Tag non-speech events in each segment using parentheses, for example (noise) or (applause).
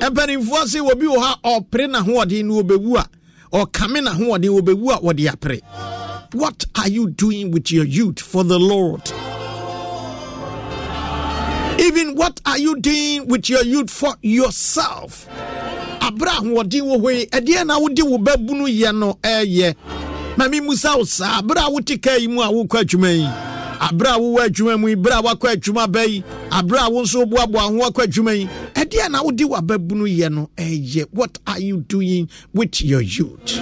Mpanimfoɔ se wɔbi wɔ ɔpere n'ahoɔden na wɔbɛwu a ɔkame n'ahoɔden wɔbɛwu a wɔde apere. What are you doing with your youth for the lord? Even what are you doing with your youth for yourself? Abere ahoɔden wɔ hɔ yi ɛdeɛ na wode wo bɛbunu yɛ no ɛyɛ ma memusa wo saa abere a wote kaa yi mu a wokɔ adwuma yi abere a adwuma mu yi bere a wakɔ adwuma ba yi abere a nso boaboa ho akɔ adwuma yi. Ɛdeɛ na wode wababunu yɛ no ɛyɛ what are you doing with your youth?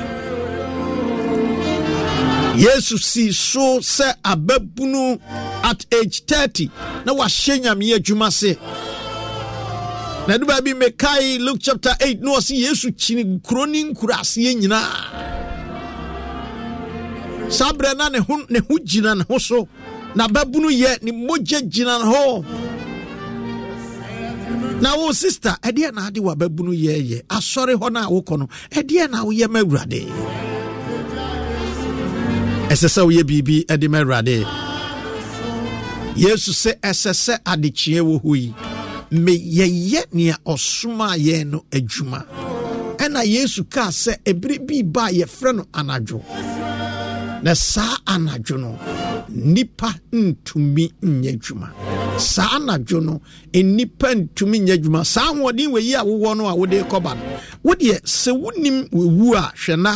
Yesu si so sɛ ababunu at age 30 na wahyɛ nyame adwuma se na ɛde baabi mekae luke chapter 8 na ɔse yesu kyini kuro ne nkuraseɛ nyinaa. Saa berɛ na ne ho gyina ne ho so na babunu yɛ ne mogya gyina ho na wo sister ɛdeɛ na ade wababunu yɛɛyɛ asɔre hɔ no a wokɔ no ɛdeɛ na woyɛ ma awurade? Ɛsɛ sɛ woyɛ biribi de ma awurade. Yesu sɛ ɛsɛ sɛ adekyeɛ wɔ hɔ yi. Meyɛyɛ nea ɔsomaa yɛn no adwuma. Ɛna yesu kaa sɛ ɛberɛ bi ba a yɛfrɛ no anadwo. Na saa anadwo no nipa ntumi nyɛ adwuma. Saa anadwo no nnipa ntumi nyɛ adwuma. Saa ahoɔden wɔ a wowɔ no a wode kɔba no wodeɛ sɛ wonim wɔwu a hwɛ na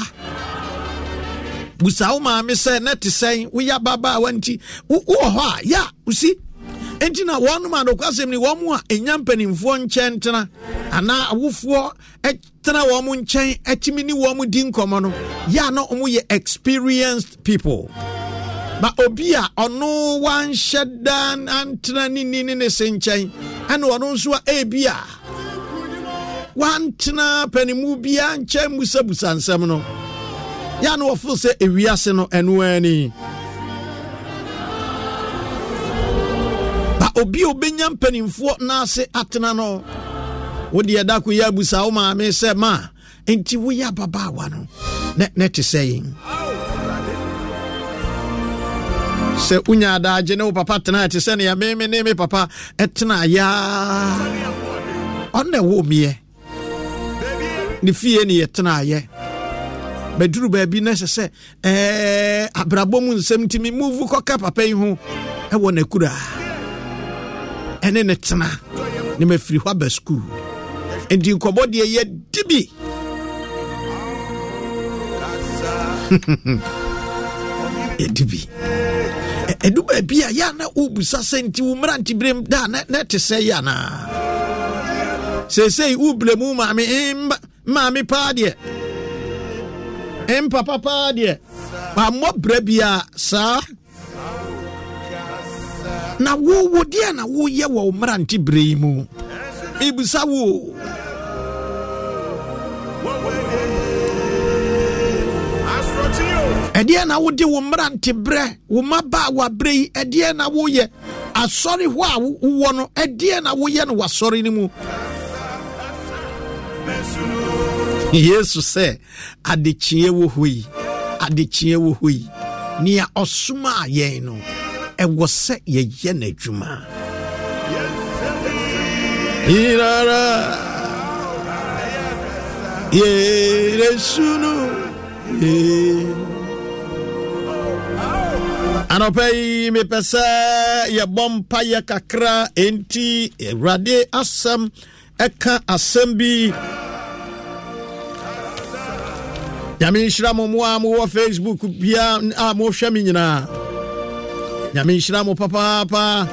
busa wo maame sɛ na te sɛn? Woyɛ ababaawa nti? Wowɔ hɔ a yɛ wosi enti na wɔnom adokwasɛm ni wɔn a ɛnya mpanimfoɔ nkyɛn tena anaa awofoɔ tena wɔn nkyɛn atumi ne wɔn di nkɔmɔ no yɛ a na wɔn yɛ experienced people. Ba obi a ɔno wanhyɛ daa antena ne ni ne ne se nkyɛn ɛna ɔno nso a ebi a wantena panimu biara nkyɛn musabusa nsɛm no yɛ na wɔfo sɛ ewiase no ɛno ani obi a obɛnya mpanimfoɔ n'ase atena no wodeɛ da ko yɛ abusa wo maame sɛ ma nti woyɛ ababaawa no ne te sɛ yɛn? Sɛ wonya adagye ne wo papa tena te sɛ nea meme ne me papa ɛtena yaa ɔno na ɛwɔ meɛ ne fie ne yɛtenaayɛ bɛduru baabi na ɛsɛ sɛ ɛɛ abrabɔ mu nsɛm ntimi muvu kɔka papa yi ho ɛwɔ n'akuraa ɛne ne tena ne mafiri hɔ aba skuul enti nkɔmmɔ deɛ yɛdi bi. (laughs) Yɛdi bi. Ɛdu baabi a yɛ na wobusa sɛ nti wo mmerante berɛm da na ɛte sɛ yɛ anaa? Seesei wobrɛ mu maame maame paa deɛ mpapa paa deɛ wammɔ brɛ bia saa na wowo deɛ na woyɛ wɔ wo mmerante berɛ yi mu. Ɛbusa wo. Ɛdeɛ na wode wo mmerante berɛ wo mmabaawa berɛ yi ɛdeɛ na woyɛ. Asɔre hɔ a wowɔ no ɛdeɛ na woyɛ no w'asɔre no mu. Yesu sɛ adekyeɛ wɔ hɔ yi adekyeɛ wɔ hɔ yi. Nea ɔsomaa yɛn no. Ɛwɔ sɛ yɛyɛ n'adwuma. Irara yeresunu anɔpɛ yi mepɛ sɛ yɛbɔ mpayɛ kakra. Enti awurade asɛm ɛka asɛm bi. Nyame nhyira mo mo mowɔ facebook bia a mohwɛ me nyinaa nyame nhyira mo papaapa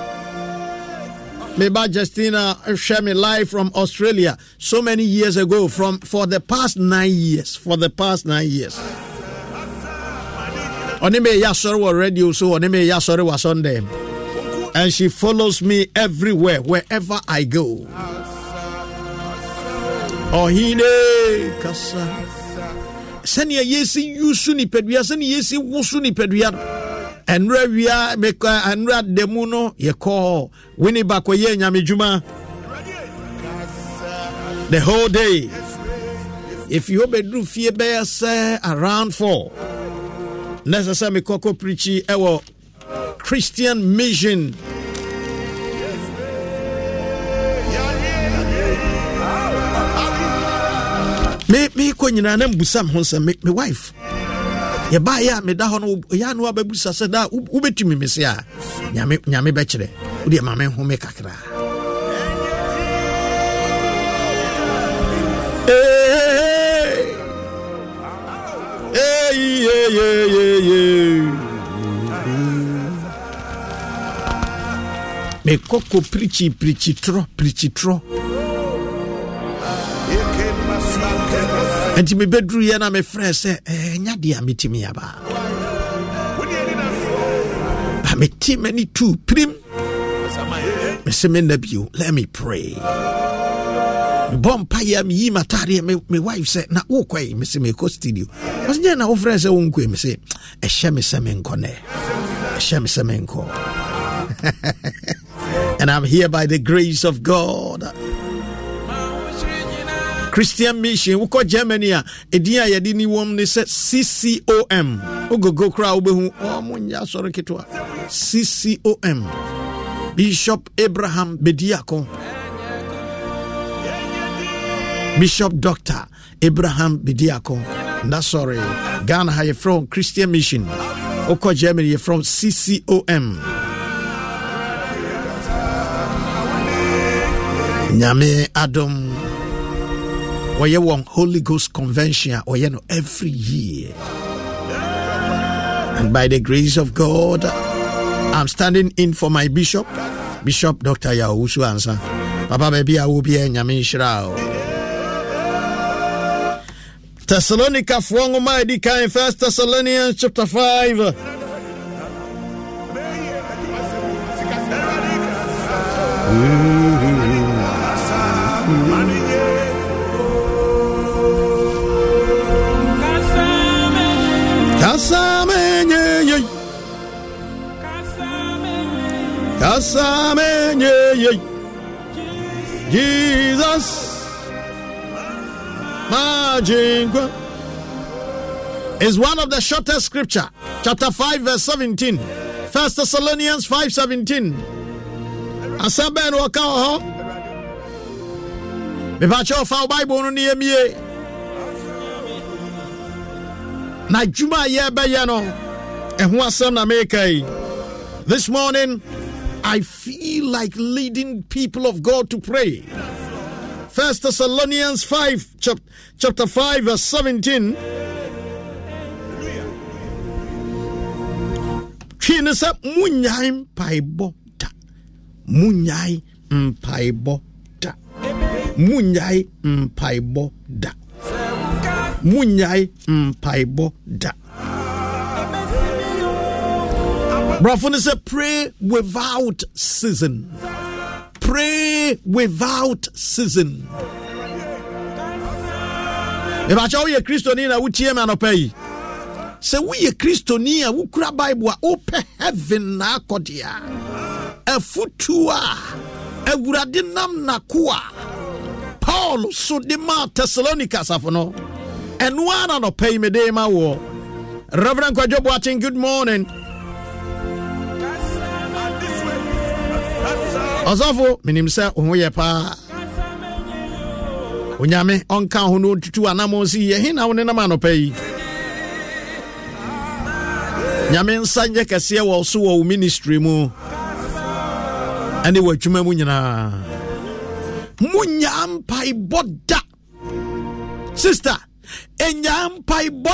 meba justina hwɛ me live from australia. So many years ago from for the past nine years for the past nine years. Ɔne me yɛ asɔre wɔ radio so ɔne me yɛ asɔre wɔ sunday. And she follows me everywhere wherever i go. Ɔhene kasa. Sɛnea yɛsi yusu nipadua sɛnea yɛsi woso nipadua no ɛnura wia meka ɛnura da mu no yɛkɔ wini baako yɛ nyame dwuma. The whole day. If you bɛduru fie bɛyɛ sɛ around four na ɛsɛ sɛ mekɔkɔ prikyi ɛwɔ christian mission. Me mekɔ nyinaa na mbusa me ho sɛ me wife yɛbaeɛ a meda hɔ no ɛyɛ no wabɛbusa sɛ da wobɛtumi me se a nyame bɛkyerɛ. Wodeɛ ma menhome kakra. Mekɔkɔ pirikyi pirikyi torɔ pirikyi torɔ nti mebɛduruyɛ na mefrɛ sɛ eh, ɛnya deɛ a metumi abaa ah, ba mete m'ani tu pirim. Mese menna bio let me pray. Mebɔ mpayɛ meyi matareɛ me, me wife sɛ na wokɔe mese mekɔ studio. Ɔsɛ nyɛ na wofrɛ sɛ wonkɔe me se ɛhyɛ me sɛ menkɔ nɛ ɛhyɛ me sɛ menkɔ. (laughs) And i'm here by the grace of god christian mission wokɔ germany ah, a ɛdin a ah, yɛde ni wɔm ne sɛ ccom wogogo koraa wobɛhu ɔmo nyɛ asɔre ketewa. Ccom bishop abraham bediako. Bishop dr abraham bediako. Nda sɔre ghana ha yɛfrɛ christian mission. Wokɔ germany yɛfrɛ ccom nyame adom wɔyɛ wɔn holy ghost convention a ɔyɛ no every year. And by the grace of god i'm standing in for my bishop bishop dr yawusu ansa papa baabi a wo biɛ nyame nhyira o Thessalonicafoɔ nwoma a ɛdi kan first Thessalonians chapter 5 mm. Kasamenye Kasamenye Jesus. Majingwa is one of the shortest scripture. Chapter 5 verse 17 First Thessalonians 5 17 asɛbɛn no wɔka wɔ hɔ mepakyɛ ɔfa wo bible no ne na adwuma a yɛbɛyɛ no ɛho asɛm na meka yi. This morning i feel like leading people of god to pray. First thessalonians 5 chap- chapter 5 verse 17 twi ne sɛ monyae mpaebɔ da. Monyae mpaebɔ da. Monyae mpaebɔ da monyae mpaebɔ da. Brɔfo no sɛ pray without season. Pray without season. Mebakyɛ woyɛ kristoni na wotie me anɔpa yi. Sɛ woyɛ kristoni a wokura bible a wopɛ heaven na akɔdeɛ a afotuo a awurade nam nako a paul so de maa tesalonika asafo no ɛno ara na nɔpa yi mede ma woɔ reverend kwadwo boaten good morning. Ɔsɔfo menim sɛ wo ho yɛ paa. Onyame ɔnka ho no ɔtutu anamɔ si yɛhe na wo ne nam anɔpa yi? Nyame nsa nyɛ kɛseɛ wɔ so wɔ wo ministry mu. Ɛne wɔ adwuma mu nyinaa. Monyaa mpaebɔ da. Sister ɛnyaa mpaebɔ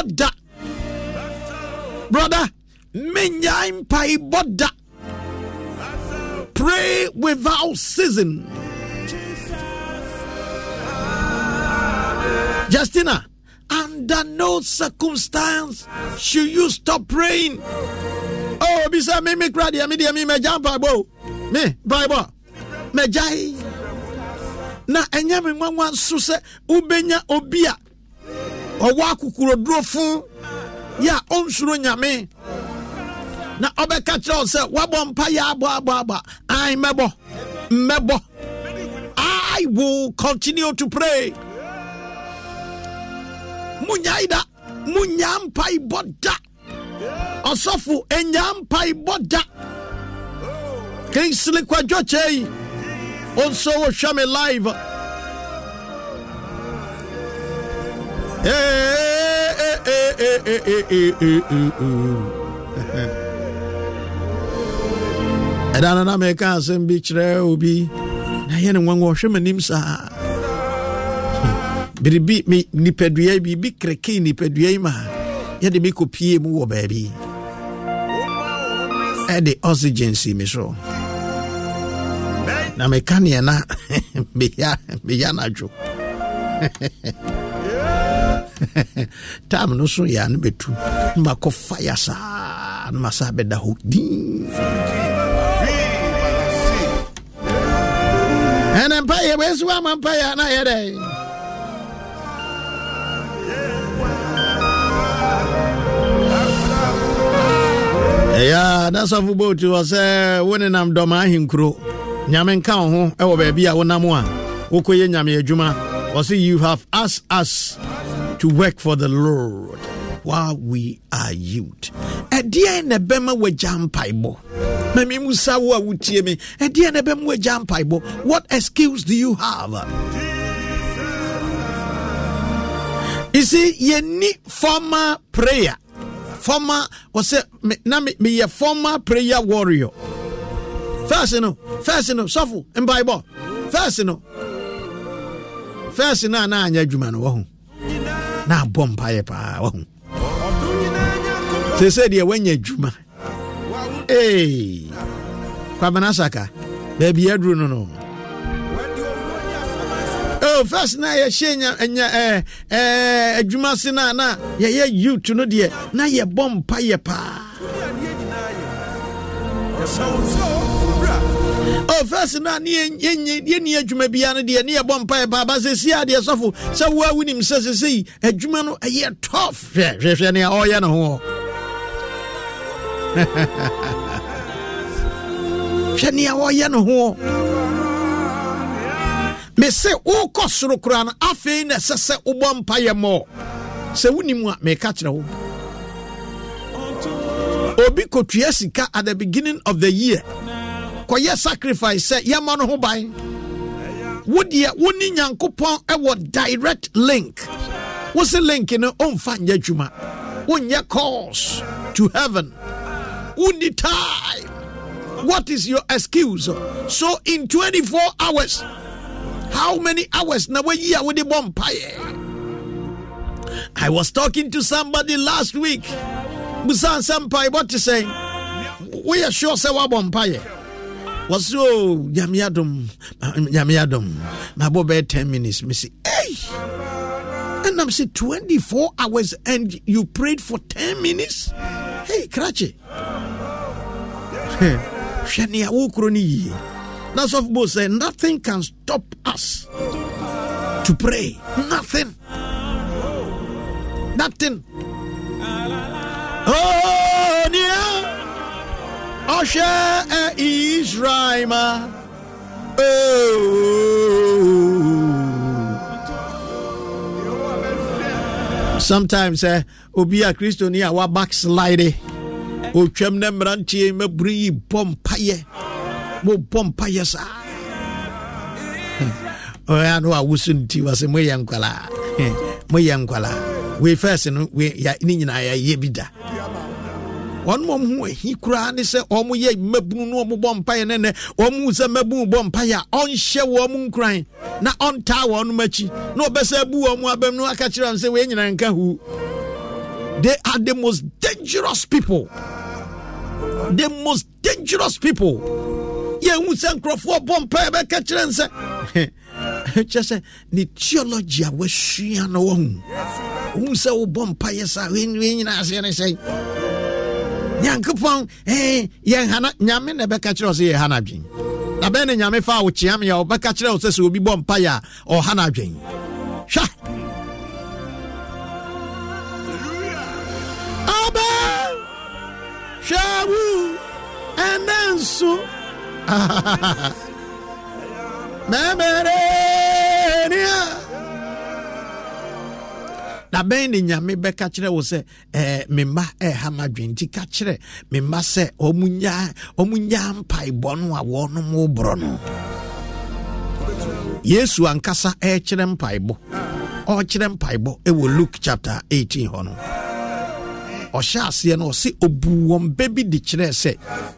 brother menyaa mpaebɔ pray without season. Justina under no circumstance should you stop praying. Oh bisa me me kra deɛ me deɛ me mpaebɔ me mpaebɔ na ɛnyɛ me nwanwa nso sɛ wobɛnya obi ɔwɔ akokorodurofo yɛ a ɔnsuro nyame na ɔbɛka kyerɛ wo sɛ woabɔ mpa yɛ abɔ abɔ abɔ ai mɛbɔ mmɛbɔ i will continue to pray. Munyae da munya mpaebɔ da. Ɔsɔfo ɛnya mpaebɔ da. Kingsly kwadwo kyɛ yi. Ɔnso wohwɛ me live ɛda no na meka asɛm bi kyerɛ obi na yɛ ne nwanwa ɔhwɛ m'anim saa biribi me nipadua biribi krekee nipadua yi ma yɛde me kɔpie mu wɔ baabi ɛde oxygen si me so na meka neɛ na meya nadwo (laughs) time no so yɛ a no bɛtu na makɔ faya saa na masa bɛda hɔ din. Ɛnɛ mpayɛ bɛsi wama mpayɛ na yɛ dɛ ɛyɛ na sɔfo botu hɔ sɛ wo ne nam dɔma ahenkuro nyame nka wo ho ɛwɔ baabi a wonam a wokɔyɛ nyame adwuma. Ɔse you have asked us. To work for the lord while we are youth. Ɛdeɛn na ɛbɛma wagya mpaebɔ? Mami mu sa wo a wotie me ɛdeɛn what excuse do you have? You see yɛni former prayer. Former me, na me, meyɛ former prayer warrior. First no first no sɔfo mpaebɔ. First no first no a na anyɛ adwuma no na abɔ mpaeɛ paa wahu. Sɛ sɛ deɛ woanya adwuma. Ee kwabena saka baabi aduru no no. Oh first na yɛhyɛ nya adwuma se na na yɛyɛ youth no deɛ na yɛbɔ mpaeɛ paa oh first na ne yɛnyɛ yɛni adwuma bia no deɛ ne yɛbɔ mpaeɛ paa ba sɛ si adeɛ sɔfo sɛ woa wonim sɛ sɛ sɛ adwuma no ɛyɛ tough. Hwɛ hwɛ hwɛ nea ɔreyɛ ne ho (laughs) hwɛ nea ɔreyɛ ne ho mese wokɔ soro koraa no afei na ɛsɛ sɛ wobɔ mpayɛ mmɔ sɛ wonim a meka kyerɛ wo. Obi kɔtua sika at the beginning of the year kɔyɛ sacrifice sɛ yɛma no ho ban. Wodeɛ wo ne nyankopɔn ɛwɔ direct link. Wo se link no ɔmfa nyɛ adwuma. Wonyɛ calls to heaven. Wonni time. What is your excuse? So in 24 hours how many hours na wayi a wode bɔ mpaeɛ? I was talking to somebody last week. Busan sɛ mpaebɔ te sɛn woyɛ sure sɛ woabɔ mpaeɛ wɔse o nyame adom nyame adom mabɔ bɛyɛ 10 minutes and I'm saying 24 hours and you prayed for 10 minutes hey krakye (laughs) hwɛ nea wokuro no yie what Bo said. Nothing can stop us to pray. Nothing. Nothing. Oh, yeah. Osha Israel. Oh. Sometimes, uh, obi a Christo ni a wa backslide. Otwam na mmeranteɛ maburu yi bɔ mpayɛ mobɔ mpayɛ saa ɔyɛ no awoso nti wɔ sɛ moyɛ nkwalaa moyɛ nkwalaa wei fɛs no ne nyinaa yɛyɛ bi da wɔn mu ho ahi koraa ne sɛ wɔn yɛ mmabunu no wɔn bɔ mpaeɛ ne nɛ wɔn mu sɛ mmabunu bɔ mpaeɛ a ɔnhyɛ wɔn nkuran na ɔntaa wɔn akyi na ɔbɛsɛ bu wɔn abɛm no aka kyerɛ wɔn sɛ wɔn nyinaa nka hu they are the most dangerous people. The most dangerous people. Yɛn hu sɛ nkurɔfoɔ bɔ mpaeɛ bɛka kyerɛ nsɛ kyerɛ sɛ ne theology a wasua no wahu wohu sɛ wobɔ mpayɛ sa nyinaa aseɛ ne sɛ nyankopɔn eh, yɛn hana nyame na ɛbɛka kyerɛ sɛ yɛ ha no adwen. Na bɛɛ ne nyame fa a wokyea me a kyerɛ wo sɛ sɛ obi bɔ mpayɛ a ɔha adwen. Hwɛ! Aba hwɛ wo ɛnɛ nso (laughs) na bɛn ne nyame bɛka kyerɛ wo sɛ me mma ɛha ma dwen nti ka kyerɛ me mma sɛ nya mpaebɔ no a wɔnom woborɔ no. Yesu ankasa ɛkyerɛ mpaebɔ. Ɔkyerɛ mpaebɔ ɛwɔ luke chapter 18 hɔ no. Ɔhyɛ aseɛ no ɔse ɔbu wɔn bɛ bi de kyerɛɛ sɛ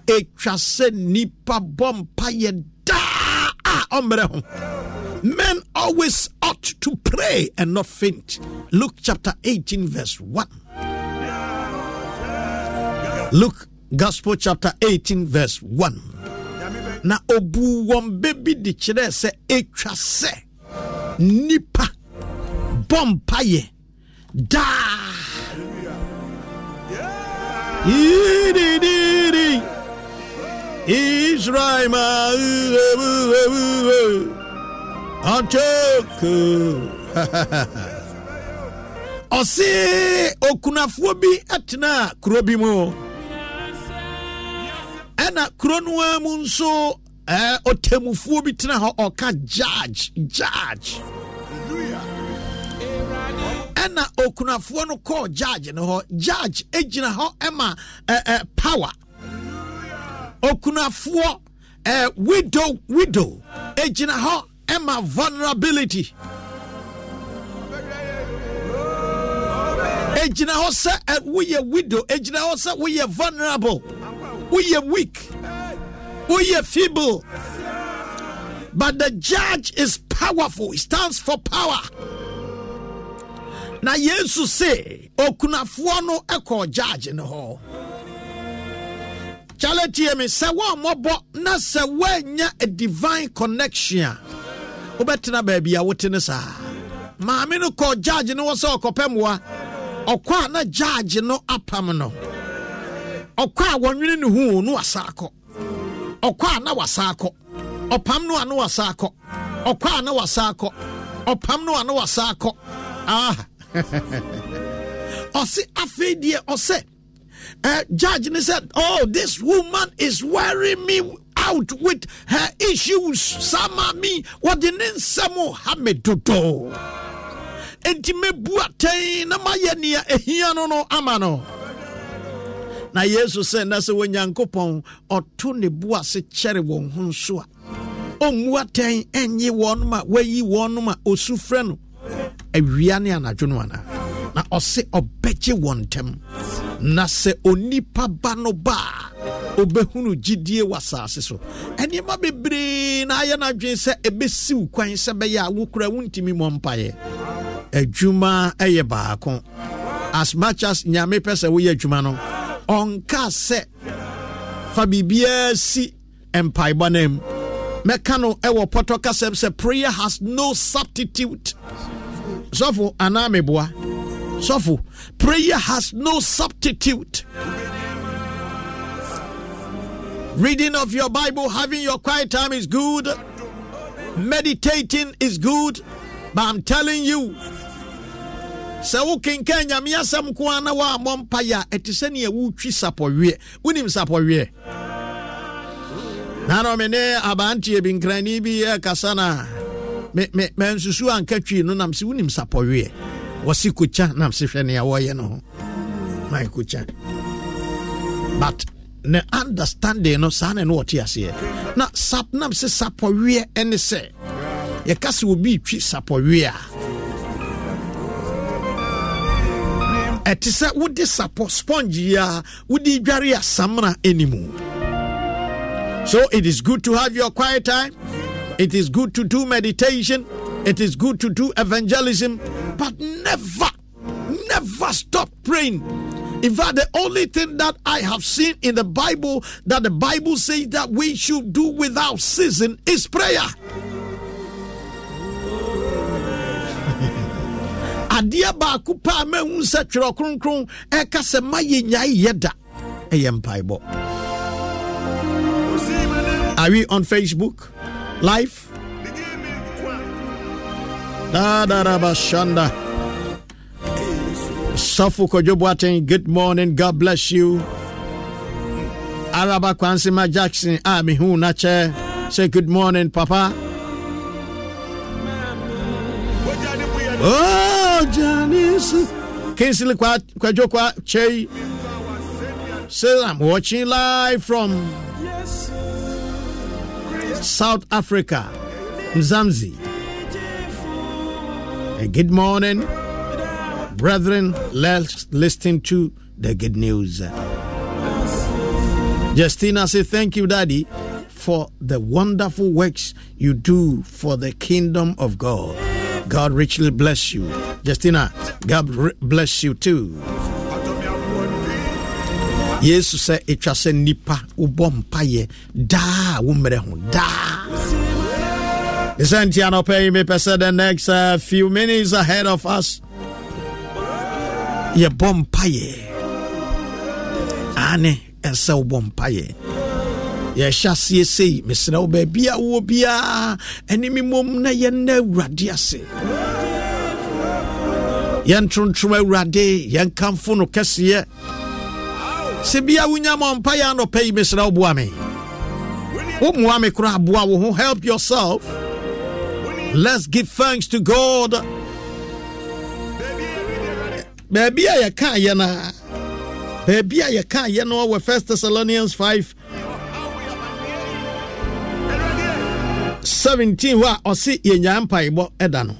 ɛtwa sɛ nnipa bɔ mpayɛ daa a ɔmmerɛ ho. Men always ought to pray and not faint luke chapter 18 verse 1 luke gospel chapter 18 verse 1 na ɔbu wɔn bɛ bi de kyerɛɛ sɛ ɛtwa sɛ nnipa bɔ mpayɛ daa. Israel. (laughs) ɔse okunafoɔ bi atena kuro bi mu. Ɛna kuro no ara mu nso ɔtɛmufoɔ bi tena hɔ ɔka judge judge. Ɛna okunafoɔ no kɔɔ judge no hɔ. Judge gyina hɔ eh, power. Okunafoɔ widow widow gyina hɔ ɛma vulnerability. Egyina hɔ sɛ eh, woyɛ widow. Egyina hɔ sɛ woyɛ vulnerable. Woyɛ weak. Woyɛ feeble. But the judge is powerful. He stands for power. Na yesu se okunafoɔ no kɔɔ judge no hɔ. Kyale tie me sɛ woammɔbɔ na sɛ woanya a divine connection wobɛtena baabi a wote no saa. Maame no kɔɔ judge no wɔ sɛ ɔkɔpɛ mmoa ɔkɔ a na judge no apam no. Ɔkɔ a wɔnwene ne hu no wasa akɔ ɔkɔ a na wasa akɔ ɔpam no a na wasa akɔ ɔkɔ a na wasa akɔ ɔpam no a na wasa akɔ ah. (laughs) Ɔse afei deɛ ɔsɛ uh, judge ne said oh this woman is wearing me out with her issues. Sama me wɔde ne nsɛm ha me dodo enti na mayɛ nea ɛhia no no na yesu sɛ na sɛ onyankopɔn ɔto ne bo ase kyɛre wɔn ho a. Ɔmmu atɛn ɛnye wɔnom a wayi wɔnom a ɔsu no. Awia ne anadwo no ana? Na ɔse ɔbɛgye wɔn ntɛm. Na sɛ onipa ba no ba a ɔbɛhunu gyidie wɔ asase so. Ɛnneɛma bebree na ayɛ no adwene sɛ ɛbɛsiw kwan sɛ bɛyɛ a wokura wontumi mmɔ mpaeɛ. Adwuma ɛyɛ baako. As much as nyame pɛ sɛ woyɛ adwuma no ɔnka sɛ fa biribiara si mpaebɔ mu mɛka no ɛwɔ pɔtɔ kasɛm sɛ prayer has no substitute. Sɔfo anaa meboa sɔfo prayer has no substitute. Reading of your bible having your quiet time is good. Meditating is good. But i'm telling you sɛ wokenka nyame asɛm ko a na woammɔ mpayɛ a ɛte sɛnea wotwi sapɔweɛ. Wonim sapɔweɛ. Na me ne abanteɛ bi nkrani bi ɛkasa no a mansusu anka twi no nam sɛ wonim sapɔweɛ wɔse kokya nam se hwɛ nea wɔyɛ no ho. Ma kokya but ne understanding no saa na ne wɔte aseɛ. Na sap nam sɛ sapɔweɛ ɛne sɛ yɛka sɛ obi twi sapɔweɛ a. Ɛte sɛ wode sapɔ sponge yi a wode dware a samena animu so it is good to have your quiet time. It is good to do meditation it is good to do evangelism but never never stop praying. In fact, the only thing that I have seen in the Bible that the Bible says that we should do without ceasing is prayer. adeɛ baako paa mahu sɛ twerɛ kronkron ɛka sɛ ma yɛnyae yɛ da. Ɛyɛ mpaebɔ. Are we on facebook live shanda Safo Kojo good morning. God bless you. Araba Kwansima Jackson, ah, me hu nache. Say good morning, Papa. Oh, Janice. Kinsley Kwajo Kwa Che. Say I'm watching live from South Africa, Mzansi. And good morning. Brethren, let's listen to the good news. Justina say thank you, Daddy, for the wonderful works you do for the kingdom of God. God richly bless you. Justina, God bless you too. yesu sɛ ɛtwa sɛ nnipa wobɔ mpayɛ daa wo mmerɛ ho daa ɛsɛ ntia no pɛ yi the next uh, few minutes ahead of us? Yɛbɔ mpayɛ ane ɛsɛ wobɔ mpayɛ yɛhyɛ aseɛ sei mesrɛ wo baabi a wowɔ biaa ɛne me mmom na awurade ase. Yɛntrontrom awurade yɛnkamfo no kɛseɛ sɛ bia wonya ma mpayɛ anɔpɛ yi mesrɛ wo wo help yourself let's give thanks to god. Baabi a yɛka yɛ no baabi a yɛka yɛ no wɔ first thessalonians 5 17 hɔ a ɔse yɛnyaa mpaebɔ ɛda no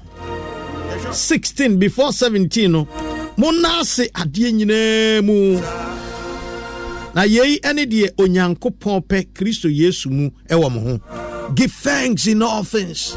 16 before 17 no. Monna ase adeɛ mu. Na yei ne deɛ onyankopɔn pɛ kristo yesu mu ɛwɔ mo give thanks in all things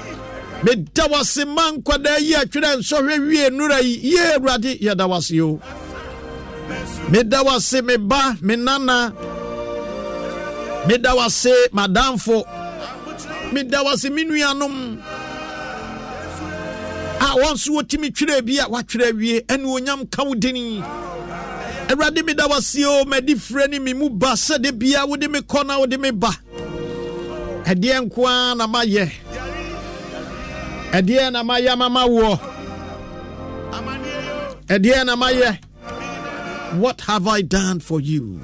Meda wase ma nkwadaa yi atwerɛ nsɔhwɛ wie nnura yi. Yie Awurade yɛda wase o. Meda wase me ba me nana. Meda wase madamfo. Meda wase me nuanom. A wɔn nso wɔtumi twerɛ bi a watwerɛ awie. Ɛne onyam ka wo dini awurade meda wase o. Madi frɛ ne me mu ba. Sɛde bia wode me kɔ na wode me ba. Ɛdeɛ nko ara na mayɛ ɛdeɛ na mayɛ mama woɔ ɛdeɛ na mayɛ What have I done for you?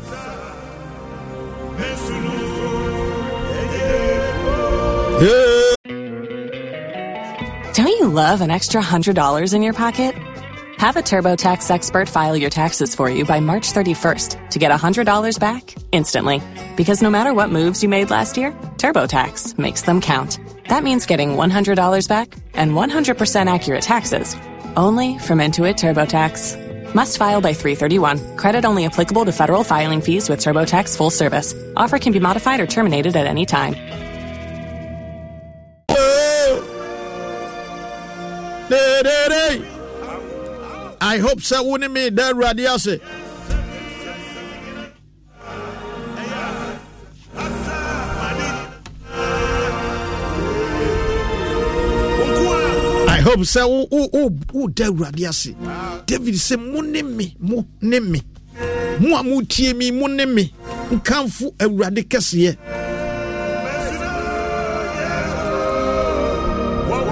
Don't you love an extra $100 in your pocket? Have a TurboTax expert file your taxes for you by March 31st to get $100 back instantly. Because no matter what moves you made last year, TurboTax makes them count. That means getting $100 back and 100% accurate taxes only from Intuit TurboTax. Must file by 331. Credit only applicable to federal filing fees with TurboTax full service. Offer can be modified or terminated at any time. I hope so. Wouldn't me that radiasi. Hope sɛ woda awurade ase. David sɛ mo ne me mo ne me. Mo a motie mi mo ne me. Nkamfo awurade kɛseɛ.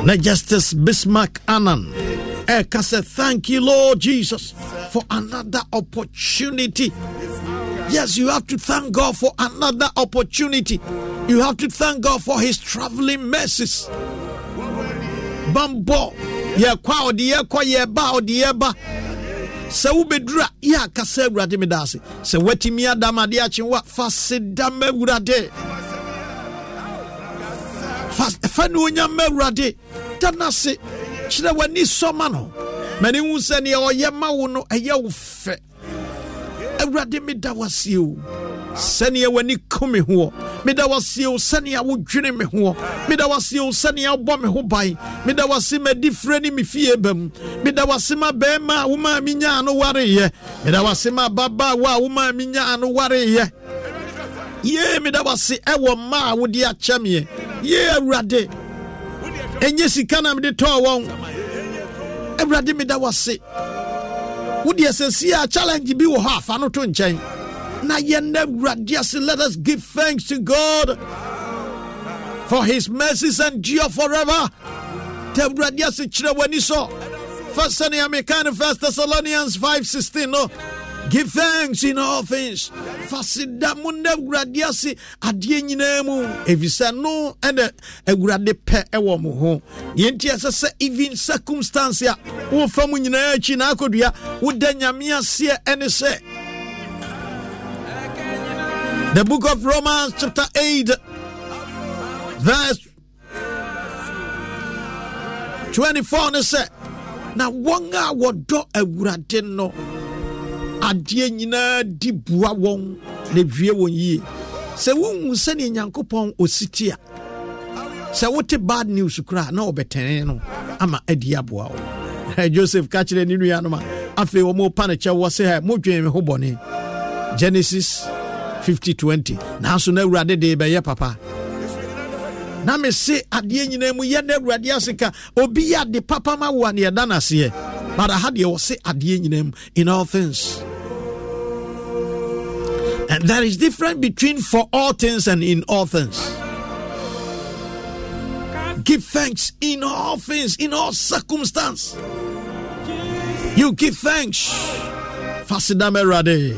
Na justice bismarck anan ɛka sɛ thank you lord jesus for another opportunity. Yes, you have to thank God for another opportunity. You have to thank God for His traveling mercies. Bambo, yɛ kwa ɔde yɛ kɔ yɛ ba ɔde yɛ ba. Sɛ wobɛduru a yɛ akasa awurade meda ase. Sɛ watumi adam ade akyewa fa seda ma awurade. Fa ne onya ma awurade. Da no ase kyerɛ w'ani sɔma no. Mani hu sɛ neɛ ɔyɛ ma wo no ɛyɛ wo fɛ. awurade meda wasie o sɛnea w'ani ko me hoɔ meda wasie o sɛnea wodwene me hoɔ meda wasie o sɛnea wobɔ me ho ban meda wase madi frɛ ne me fie ba mu meda wase ma bɛrima a womaa me nyaa no wareyɛ meda wase ma babaawa a womaa me nyaa no wareyɛ yee meda wase ɛwɔ mma a wode akyɛ meɛ yee awurade ɛnyɛ sika na mede tɔɔ wɔn awurade meda wase wodeɛ sɛ si a challenge bi wɔ hɔ afa no to nkyɛn na yɛnnɛ awurade ase let us give thanks to god for his mercies endure forever. Ta awurade ase kyerɛ w'ani so first sɛnea meka first thessalonians 516 no? Give thanks in all things. Fa seda mu na awurade uh, ase adeɛ mu ɛfiri sɛ no ɛna awurade pɛ ɛwɔ mo ho. Yɛnti ɛsɛ sɛ even circumstance a wofa mu nyinaa akyi na akɔdua woda nyame aseɛ ɛne sɛ the book of romans chapter 8 verse 24 ne sɛ na wɔn a wɔdɔ awurade no adeɛ nyinaa di bua wɔn na wie wɔn yie sɛ wohu sɛdeɛ nyankopɔn ɔsiti a sɛ wote bad news koraa na ɔbɛtɛne no ama adi aboa wo. (laughs) Joseph ka kyerɛ ne nuanom a afei wɔma pa no kyɛ wɔ sɛ ɛ modwen me ho bɔne. Genesis 5020 nanso na awurade de bɛyɛ papa. Na mese adeɛ nyinaa mu yɛ na awurade ase ka obi yɛ ade papa ma wo a ne yɛda no aseɛ but aha deɛ wɔ adeɛ nyinaa mu in all things. And there is difference between for all things and in all things. Give thanks in all things in all circumstance. You give thanks. Fasidam awurade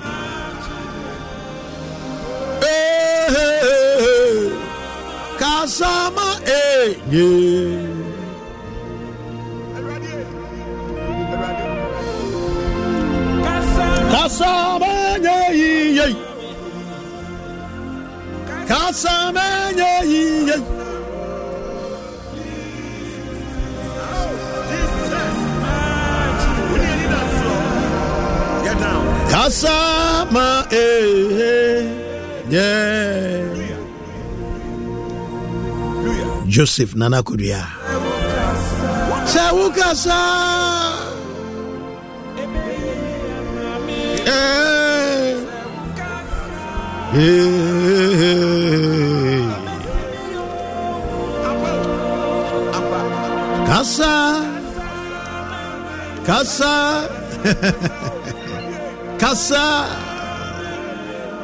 kasama eye eh, kasama eye kasama eye kasama eye eh, yeah joseph nana kodua sɛ wokasa Eh. Eh. kasa kasa (laughs) kasa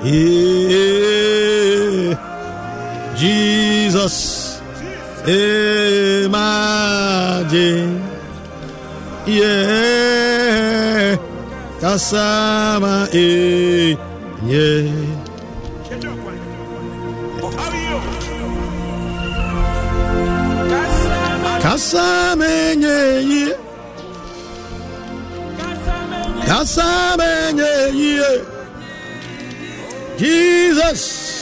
Eh. jesus imagine yeah kasama eh yeah kasama. Yeah. Kasama yeah. Jesus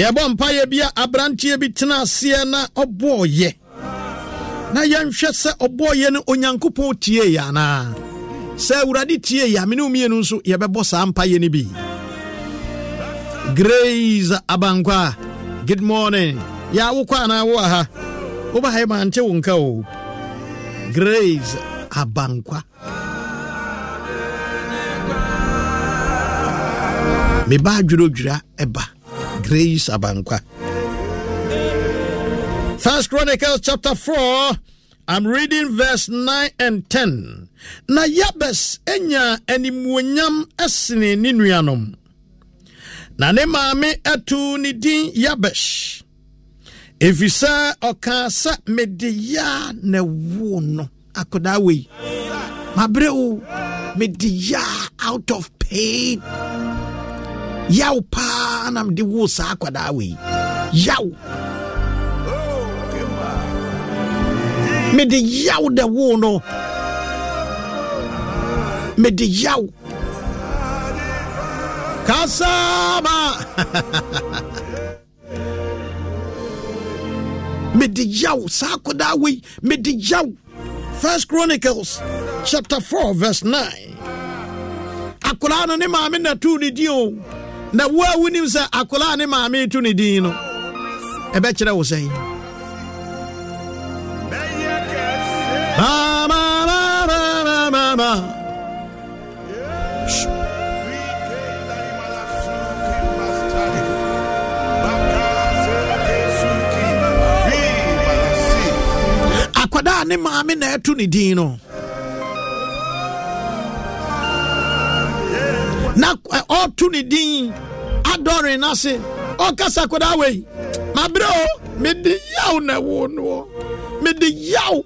yɛbɔ mpayɛ bi a aberanteɛ bi tena aseɛ na ɔbɔɔyɛ. Na yɛnhwɛ sɛ ɔbɔɔyɛ no onyankopɔn tie anaa? Sɛ awurade tie yɛ amene mmienu nso yɛbɛbɔ saa mpayɛ no bi. Grace abankwa good morning. Yɛ wokɔ anaa wo ha woba ha mante wo nka o. Grace abankwa. Meba adwerɛdwira ɛba grace abankwa. First chronicles chapter 4 i'm reading verse 9 and 10 na yabes anya animuonyam ɛsene ne nuanom na ne maame ɛto ne yabesh ɛfiri sɛ ɔkaa sɛ mede yaa na wo no. Akɔdaa wei. Out of pain yaw paa na mede wo saa akwadaa wei. Yaw. Mede yaw da wo no. Mede yaw. Kasama (laughs) mede yaw saa akwadaa wei mede yaw. First chronicles chapter 4 verse 9 akwadaa no ne maame na tu ne din o na wo a wonim sɛ akwadaa ne maame to ne din no ɛbɛkyerɛ wo sɛn? Akwadaa ne maame na ɛto ne din no na ɛ- ɔto ne din adɔre n'ase ɔkasa akwadaa wei mabrɛ o mede yaw na ɛwo noɔ mede yaw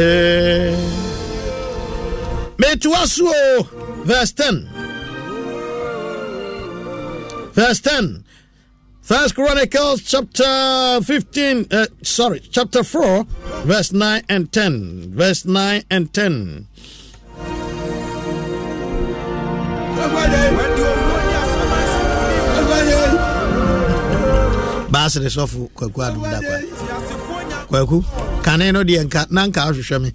eh. o verse 10 verse 10 first chronicles chapter 15 uh, sorry chapter 4 verse 9 and 10 verse 9 and 10 baasere sɔfo kwaku adom da kwa. Kwaku kane no deɛ nka na nka ahwehwɛ me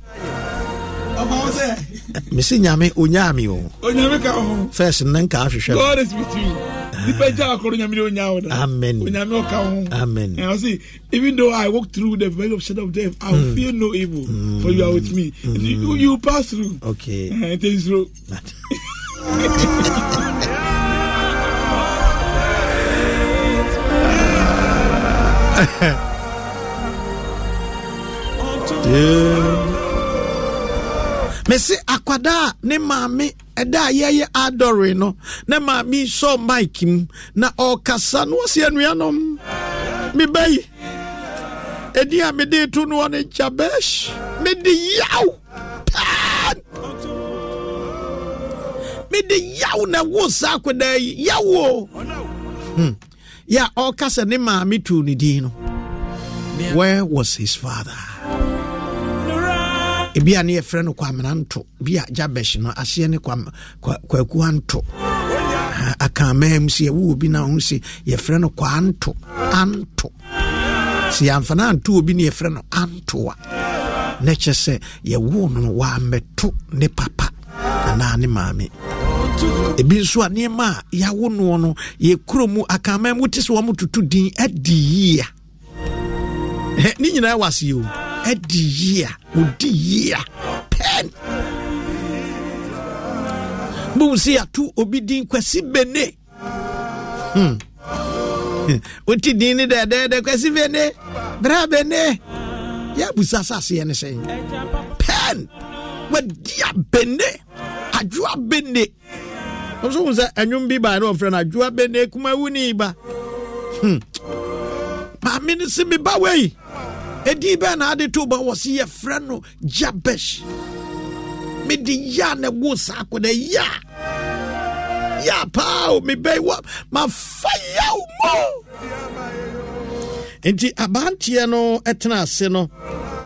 Ọba wo sẹ, mese nyame onyaa me o onyame ka ho. first na nka ahwehwɛ me God is with you. Ah. Nipa gya akɔrɔ nyame de onya wo da. Amen. Onyame ɔka ho. Amen. And I say, even though I walk through the valley of shadow of death, I will hmm. fear no evil, for hmm. you are with me. You, hmm. you pass through. okay Eh, It is. (laughs) (laughs) mese akwadaa ne maame ɛda yɛyɛ adɔre no na maame sɔ mike mu na ɔkasa no ɔsi anuanom. Mebayi ɛdi a mede to no ɔ ne jabesh mede yaw paa mede yaw na wo saa akwadaa yi yaw Hmm. yɛ a ne maame tu ne din no. Where was his father ebi a ne yɛfrɛ no kwamena nto bi a jabesh no aseɛ ne kwam- nto. Akamaa mu sɛ yɛwo obi no ho sɛ yɛfrɛ no kwa anto anto. Sɛ yɛamfa anto obi ne yɛfrɛ no anto a na kyɛ sɛ yɛwo no no wammɛto ne papa anaa ne maame. Ebi nso a nneɛma a yɛawo noɔ no yɛkuro mu akamaa mu te sɛ wɔm din adi yia ne nyinaa wɔ aseɛ o adi yie a ɔdi yie a pɛn bohu sɛ yɛato obi din kwasi bene. Hmm. (laughs) wote din ne dɛdɛɛdɛ kwasi bene. Bra bene. Yɛabusa saseɛ ne sɛn pɛn wadia bene. Adwoa bene. Ɔso hu sɛ ɛnwom bi baa ne ɔfrɛ no adwoa bene kuma wuni ba. Hmm. maame no se meba wei ɛdin bɛɛ na ade to ba wɔ se yɛfrɛ no jabesh. Mede ya na wo saa ya ya paa o mebɛi wa mafa yaw mo enti abanteɛ no ɛtena ase no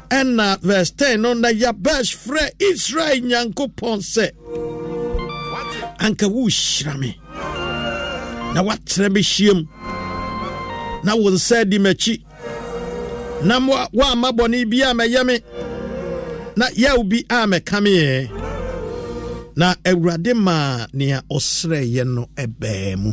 ɛna verse 10 no na yabesh frɛ israel nyankopɔn sɛ anka wohyira me na woatrɛ me na wo nsa di m'akyi na woamma bɔne bi mɛyɛ me na yaw bi a mɛka na awurade maa nea ɔsrɛeɛ no ɛbaa mu.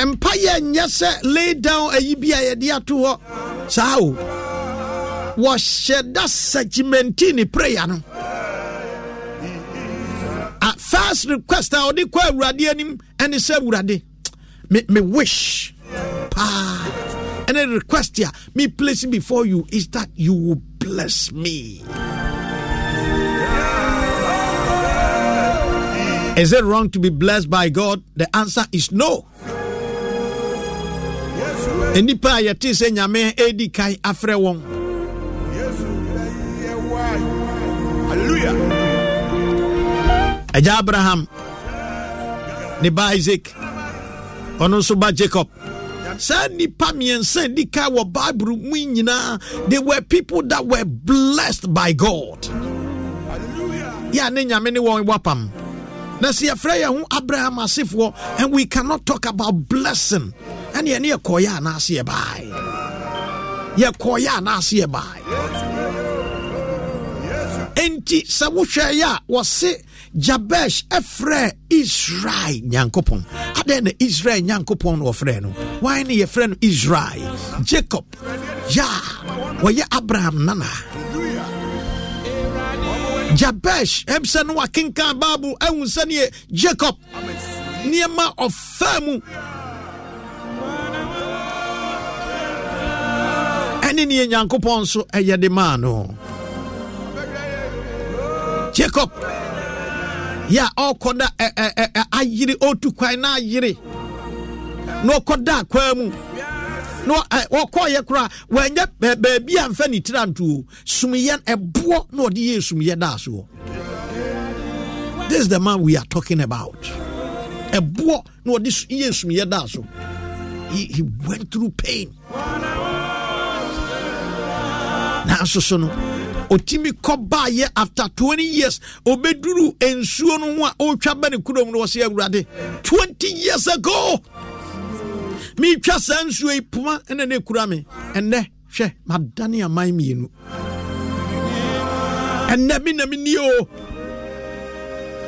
Ɛmpa yɛ nyɛ sɛ lay down ayi bi a yɛde ato hɔ saa o wɔhyɛ da segmenti ne prayer no first request a ɔde kɔ awurade anim ɛne sɛ awurade me, me wish paa ɛne request a me place before you is that you will bless me Is it wrong to be blessed by God? The answer is no. Nnipa a yɛte sɛ nyame ɛdi kan agya abraham ne ba isaac ɔno nso ba jacob. Saa nnipa mmiɛnsa di kan wɔ bible mu nyinaa they were people that were blessed by god. Yɛ ne nyame ne wɔn wapam na sɛ yɛfrɛ yɛn ho abraham asefoɔ and we cannot talk about blessing. Ɛne ɛne yɛkɔɔyɛ anaase yɛbae yɛkɔɔyɛ anaase yɛbae enti sɛ wohwɛ yɛ a wɔse jabesh ɛfrɛ israel nyankopɔn adɛn na israel nyankopɔn na wɔfrɛ no. Wan ne yɛfrɛ no? Israel. Jacob. Ya. Wɔyɛ abraham nana? Jabesh ɛm sɛ no wakenkan bible ahu sɛneɛ jacob. Nneɛma ɔfaa mu. Ɛne neɛ nyankopɔn nso ɛyɛ de maa no. Jacob yɛ a ɔrekɔda eh, eh, eh, ayere ɔtu kwan na ayere na ɔkɔda akwan mu. Na wɔkɔɔyɛ koraa wɔanyɛ baabi a mfa ne tira nto sumiyɛ ɛboɔ na ɔde yɛ sumiyɛ daa soɔ this is the man we are talking about. Ɛboɔ na ɔde yɛ sumiyɛ daa so he, he went through pain. Nanso so no ɔtumi kɔ baayɛ after 20 years ɔbɛduru nsuo no ho a ɔretwa ba ne kurom no wɔsɛ awurade 20 years ago meretwa saa nsuo yi poma ɛna ne kura me. Ɛnnɛ hwɛ madane aman mmienu. Ɛnnɛ me na menni o.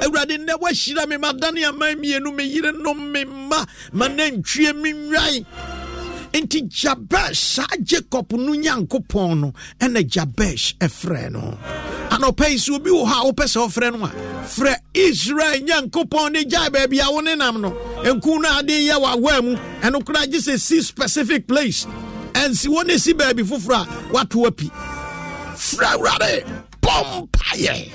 Awurade nnɛ woahyira me madane aman mmienu me yere nom me mma ma nantwie me nnwan nti jabesh saa jacob no nyankopɔn no ɛna jabesh ɛfrɛ no. Anɔpa yi sɛ obi wɔ hɔ a wopɛ sɛ wofrɛ no a frɛ israel nyankopɔn ne gyae baabi a wo ne nam no. Nku no ade yɛ w'awa mu ɛno gye sɛ si specific place. Ɛnsi wɔ ne si baabi foforɔ a woato api. Frɛ awurade bɔ mpayɛ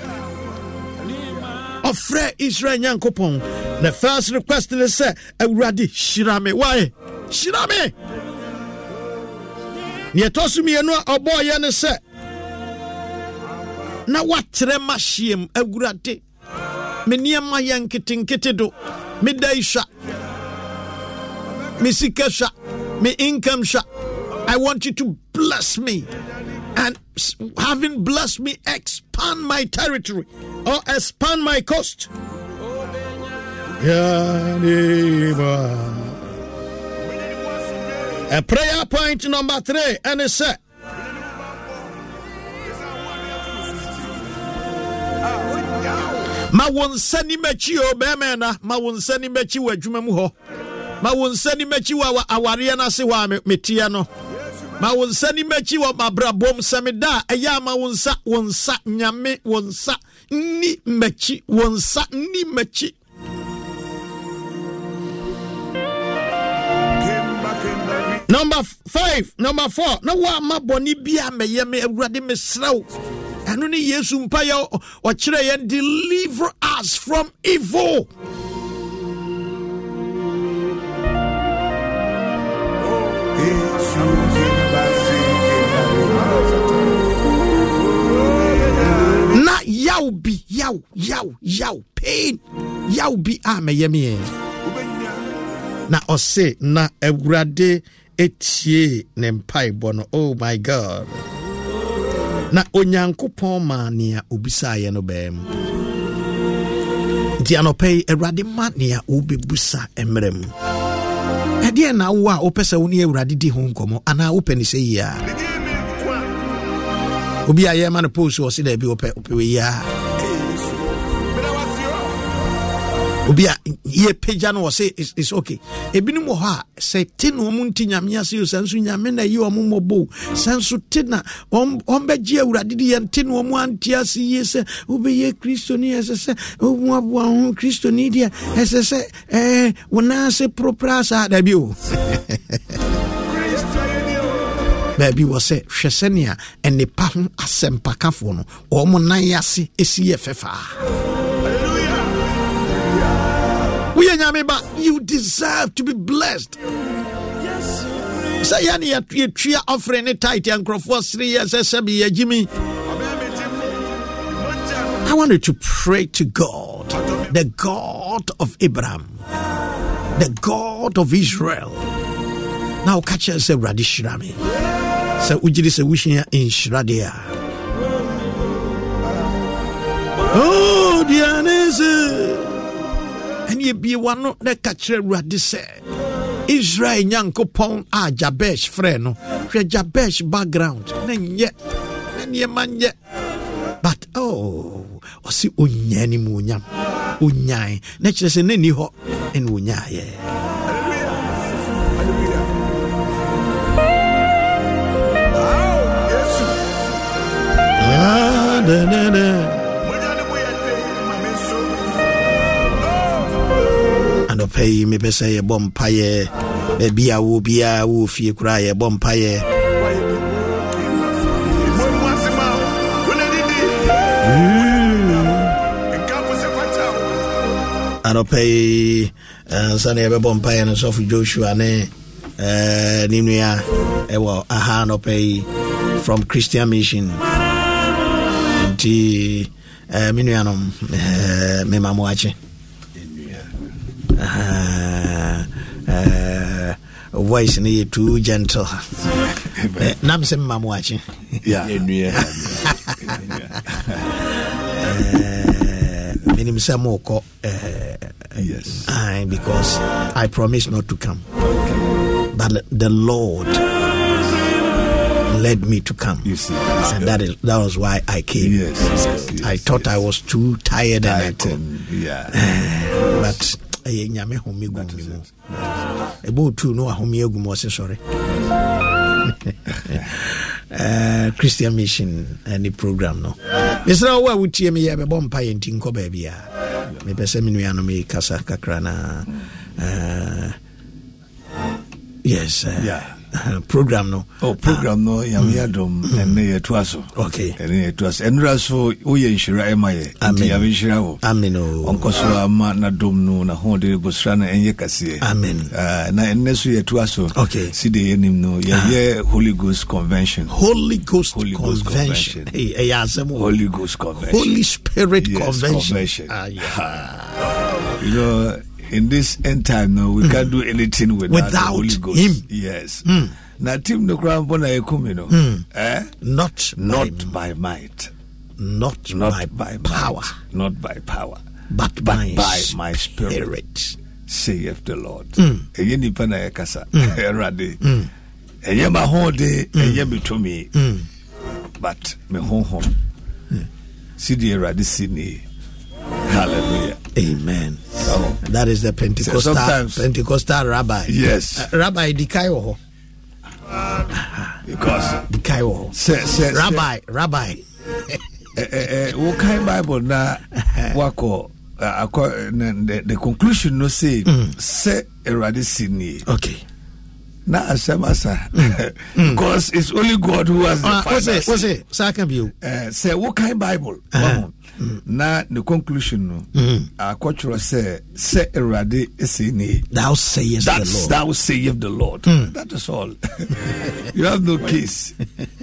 ɔfrɛ israel nyankopɔn the first request ne sɛ awurade hyira me. Wae hyira me neɛ ɛtɔ so mmienu a ɔbɔɔyɛ ne sɛ na watrɛ ma hyeɛm awurade. Me nneɛma yɛ nketenkete do. Me da yi hwa. Me sika hwa. Me income hwa. I want you to bless me. And having blessed me expand my territory or expand my coast. Yeah. A prayer point number three, and it's set. ma wo nsa ni makyi o bɛrima na. Ma wo nsa ni makyi wɔ adwuma mu hɔ ma wo nsa ni makyi wɔ awareɛ no ase hɔ a meteɛ no. Ma wo nsa ni makyi wɔ mabrabom sɛ meda a ɛyɛ a ma wo nsa wo nsa nyame wo nsa nni makyi wo nsa nni makyi number five number four. Na ama bɔne bi a mɛyɛ me awurade mesrɛ wo. Ɛno ne yesu mpa yɛ ɔkyerɛ yɛn deliver us from evil. Na yaw bi yaw yaw yaw pain. Yaw bi a mɛyɛ meɛ na ɔse na awurade etie ne mpaebɔ no. Oh my god. Na onyankopɔn maa nea obisaeɛ no bɛɛ mu. Nti anɔpɛ yi awurade ma nea wobɛbusa mmerɛ mu. Ɛdeɛ na wo a wopɛ sɛ wo ne awurade di ho nkɔmmɔ anaa wopɛ ne sɛ yie a? Obi a yɛma no post wɔ se daabi wopɛ wopɛ yie a obi a yɛpagya no wɔ sɛ is- okay. Ebinom wɔ hɔ a sɛ te na ɔmo nti nyame ase o sɛ nso nyame na ɛyi ɔmo mmɔbɔ o sɛ nso te na ɔm- ɔmbɛgye awurade de yɛn te na ɔmo ante ase yie sɛ wobɛyɛ kristoni ɛsɛ sɛ woboaboa ho kristoni deɛ ɛsɛ sɛ ɛɛ wo nan ase poropora saa dabi o. (laughs) Baabi wɔ sɛ hwɛ sɛnea ɛnepa ho asɛmpakafoɔ no ɔmo nan ase ɛsi yɛ fɛfaa you deserve to be blessed sɛ yɛ ne yɛ- yɛtua I wanted to pray to God, the God of Abraham, the God of Israel. Now, catch us, say, Radi Shirami. Say, Ujiri, say, wishing in Shradia. Oh, Dianese. Ɛne ebiewa no na ɛka kyerɛ awurade sɛ israel nyankopɔn a jabesh frɛ no hwɛ jabesh background na nyɛ na nneɛma nyɛ. But oh ɔse ɔnya animuonyam ɔnyae na kyerɛ sɛ na ni hɔ ɛne Ah, da, da, da. Anɔpɛ yi mepɛ sɛ yɛbɔ mpayɛ baabi a wo biaa wo fie koraa yɛbɔ mpayɛ anɔpɛ yi eh, sane yɛbɛbɔ mpayɛ no sɔfo joshua ne eh, ne nua ɛwɔ aha anɔpɛ yi from christian mission. Nti eh, me nuanom mema mo akye voice no yɛ too gentle. Eh, nam sɛ mema mo akye Yeah. Eh, menim sɛ mokɔ eh, Yes. aye, because i promise not to come. But the lord led me to come. You see. and that is that was why i came. Yes, yes, yes, i thought i was too tired and i could and- yeah. but ɛyɛ nyame home gu me mu. ɛbɛ otu no ahome agu mu ɔse sɔre. (laughs) Eh, christian mission ne program no. Mesrɛ wo a wotie me yɛ bɛbɔ mpa yɛ nti nkɔ baabi a. Mepɛ sɛ me nuanom yi kasa kakra na eh, yes eh, Yeah. (laughs) program no. Oh, program no yame adom ɛnɛ yɛtoa so. Okay. ɛne yɛtoa so. Ɛnora so woyɛ nhyira ɛma yɛ. Amen. nti yame nhyira wo. Amen ɔnkɔ so ama nadom no nahoɔde bosra no ɛnyɛ Amen. Ah, na ɛnnɛ so yɛtoa so. Side yɛnim no yɛyɛ holy ghost convention. Holy ghost Holy Ghost convention. Ɛyɛ asɛm holy ghost convention. Holy spirit Yes, convention, convention. Ah, yeah. (laughs) you know in this end time no we can't do anything without, the Mm. Without holy ghost him. Mm. yes. Na team no koraa mpo na yɛkumi no. Eh? not not by, by might. Not, not by, by, power. Might, not by power. But, but by, by my spirit, spirit. saith the lord. Mm. ɛyɛ nipa na yɛkasa ɛwurade (laughs) ɛyɛ ma hoɔde Mm. ɛyɛ me but me honhom sidi awurade si nie hallelujah amen. Oh. that is the pentecostal sometimes- pentecostal rabbi. Yes. Uh, rabbi dikai wɔ hɔ because dikai wɔ hɔ sɛ sɛ rabbi rabbi. (laughs) Eh, eh, eh, wokae bible na (laughs) wakɔ uh, akɔ the, the conclusion no say sɛ awurade si nie okay na asɛm asa. (laughs) Because it's only god who has the Ah, final wose say. wose saa ka bio. Eh, sɛ wokae bible. Wahu na the conclusion no mm-hmm. akɔtwerɛ sɛ sɛ awurade si nie thou sayest the lord thou sayeth the Lord. That is all. (laughs) you have no case.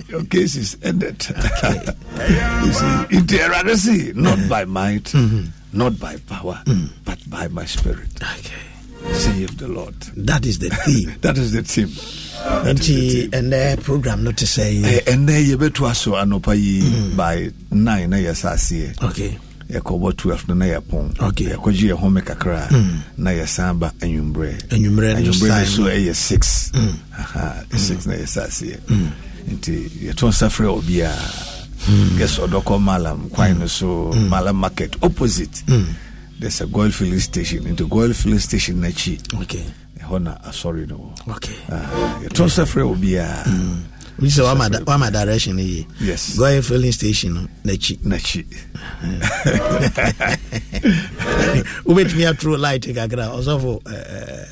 Your case is ended. (laughs) you see, in the Eradisi, not mm-hmm. by might, mm-hmm. not by power, mm. but by my spirit, okay saith the Lord. that is the theme (laughs) That is the theme. Nti ɛnɛ program no te sɛ ɛnnɛ yɛbɛtoa so anɔpa yi by 9 na yɛsa aseɛ okay yɛkɔbɔ 12 no na yɛpɔn yɛkɔgye yɛ home kakra a, na yɛsan ba anwummerɛ Anwummerɛ so ɛyɛ 6 Aha, 6 na yɛsa aseɛ nti yɛto nsa frɛ obiaa gɛ sɛ ɔdɔkɔ malam kwan no so malam market opposite. There's a goil filling station. Into goil filling station n'akyi na asɔre no. Wɔ okay. Ah, yɛtɔ sɛ frɛ wɔ biaa which sɛ wama direction no yie Yes. goyɛ filling station no? N'akyi n'akyi wobɛtumi atoro light eh, kakra? Ɔsɔfo eh,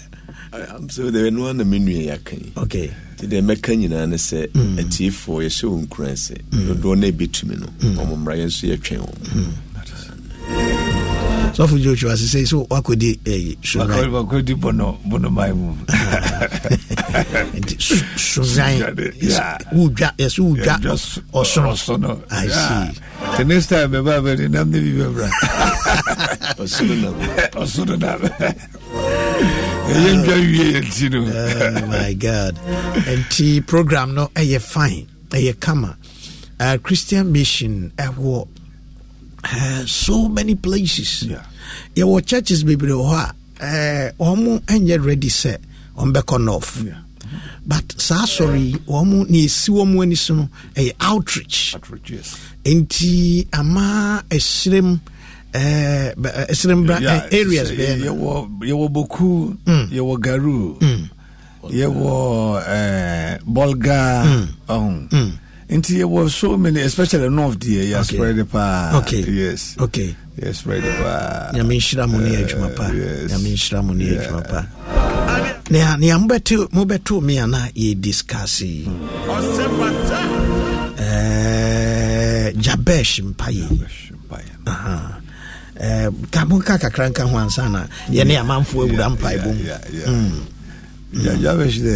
eh. so de no ana me nua yɛaka yi okay nti deɛ mɛka nyinaa ne sɛ atiefoɔ yɛhyɛ wo nkura sɛ dodoɔ no. Ɛbɛtumi no ɔmo mmara yɛn nso yɛtwɛn wɔ sɔfo joshua sesei so wakɔdi wakɔdi bɔnɔ bɔnɔman mu nti su- sunran Yeah. wodwa yɛsɛ wodwa ɔsoro ɔsono I see. the next time bɛba bɛde nam ne bi bɛbra ɔsoro nam ɔsono nam ɛyɛ ntwa wie yɛnti no. Oh my god. Nti program no ɛyɛ fine ɛyɛ kama. Uh, christian mission ɛwɔ uh, so many places. Yeah. yɛwɔ churches bebree wɔ hɔ a uh, ɔmo ɛnyɛ ready sɛ ɔmbɛkɔ north. Yeah. but saa sɔre yi ɔmo ne wɔ mo ani so no ɛyɛ outreach. Yes. nti ama ɛhyerem eh, bɛ- eh, ɛhyerem bra Yeah, eh, areas bɛyɛ no. yɛwɔ boku yɛwɔ garu yɛwɔ eh, bolga ɔho nti yɛwɔ so many especially north deɛ yɛ spread paa Okay. yes. Okay. Yɛ spread paa nyame nhyira mo ne adwuma pa. Yes. nyame nhyira mo ne adwuma pa. Nea nea mobɛto mobɛto me ana yɛ discuss yi. Eh, jabesh mpaye. Eh, ka monka kakra nka ho ansa na yɛne amanfoɔ awura mpaebɔ mu yabɛhye dɛ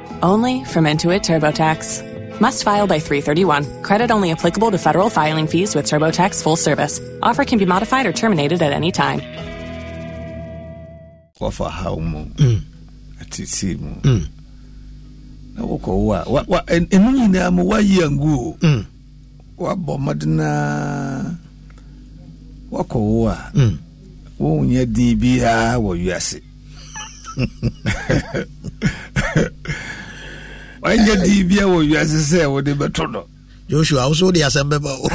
only from Intuit TurboTax. Must file by 331. Credit only applicable to federal filing fees with TurboTax full service. Offer can be modified or terminated at any time. wafa haw mu mm. atete mm. na wokɔ wo a wa- wa- ɛn- ɛno nyinaa mu woayi angu o woabɔ mmɔdenaa wakɔ mm. wo a wonyɛ din biara wɔ wiase wanyɛ din biara wɔ wiase sɛ wode bɛto no. Joshua wo so wode asɛm bɛba o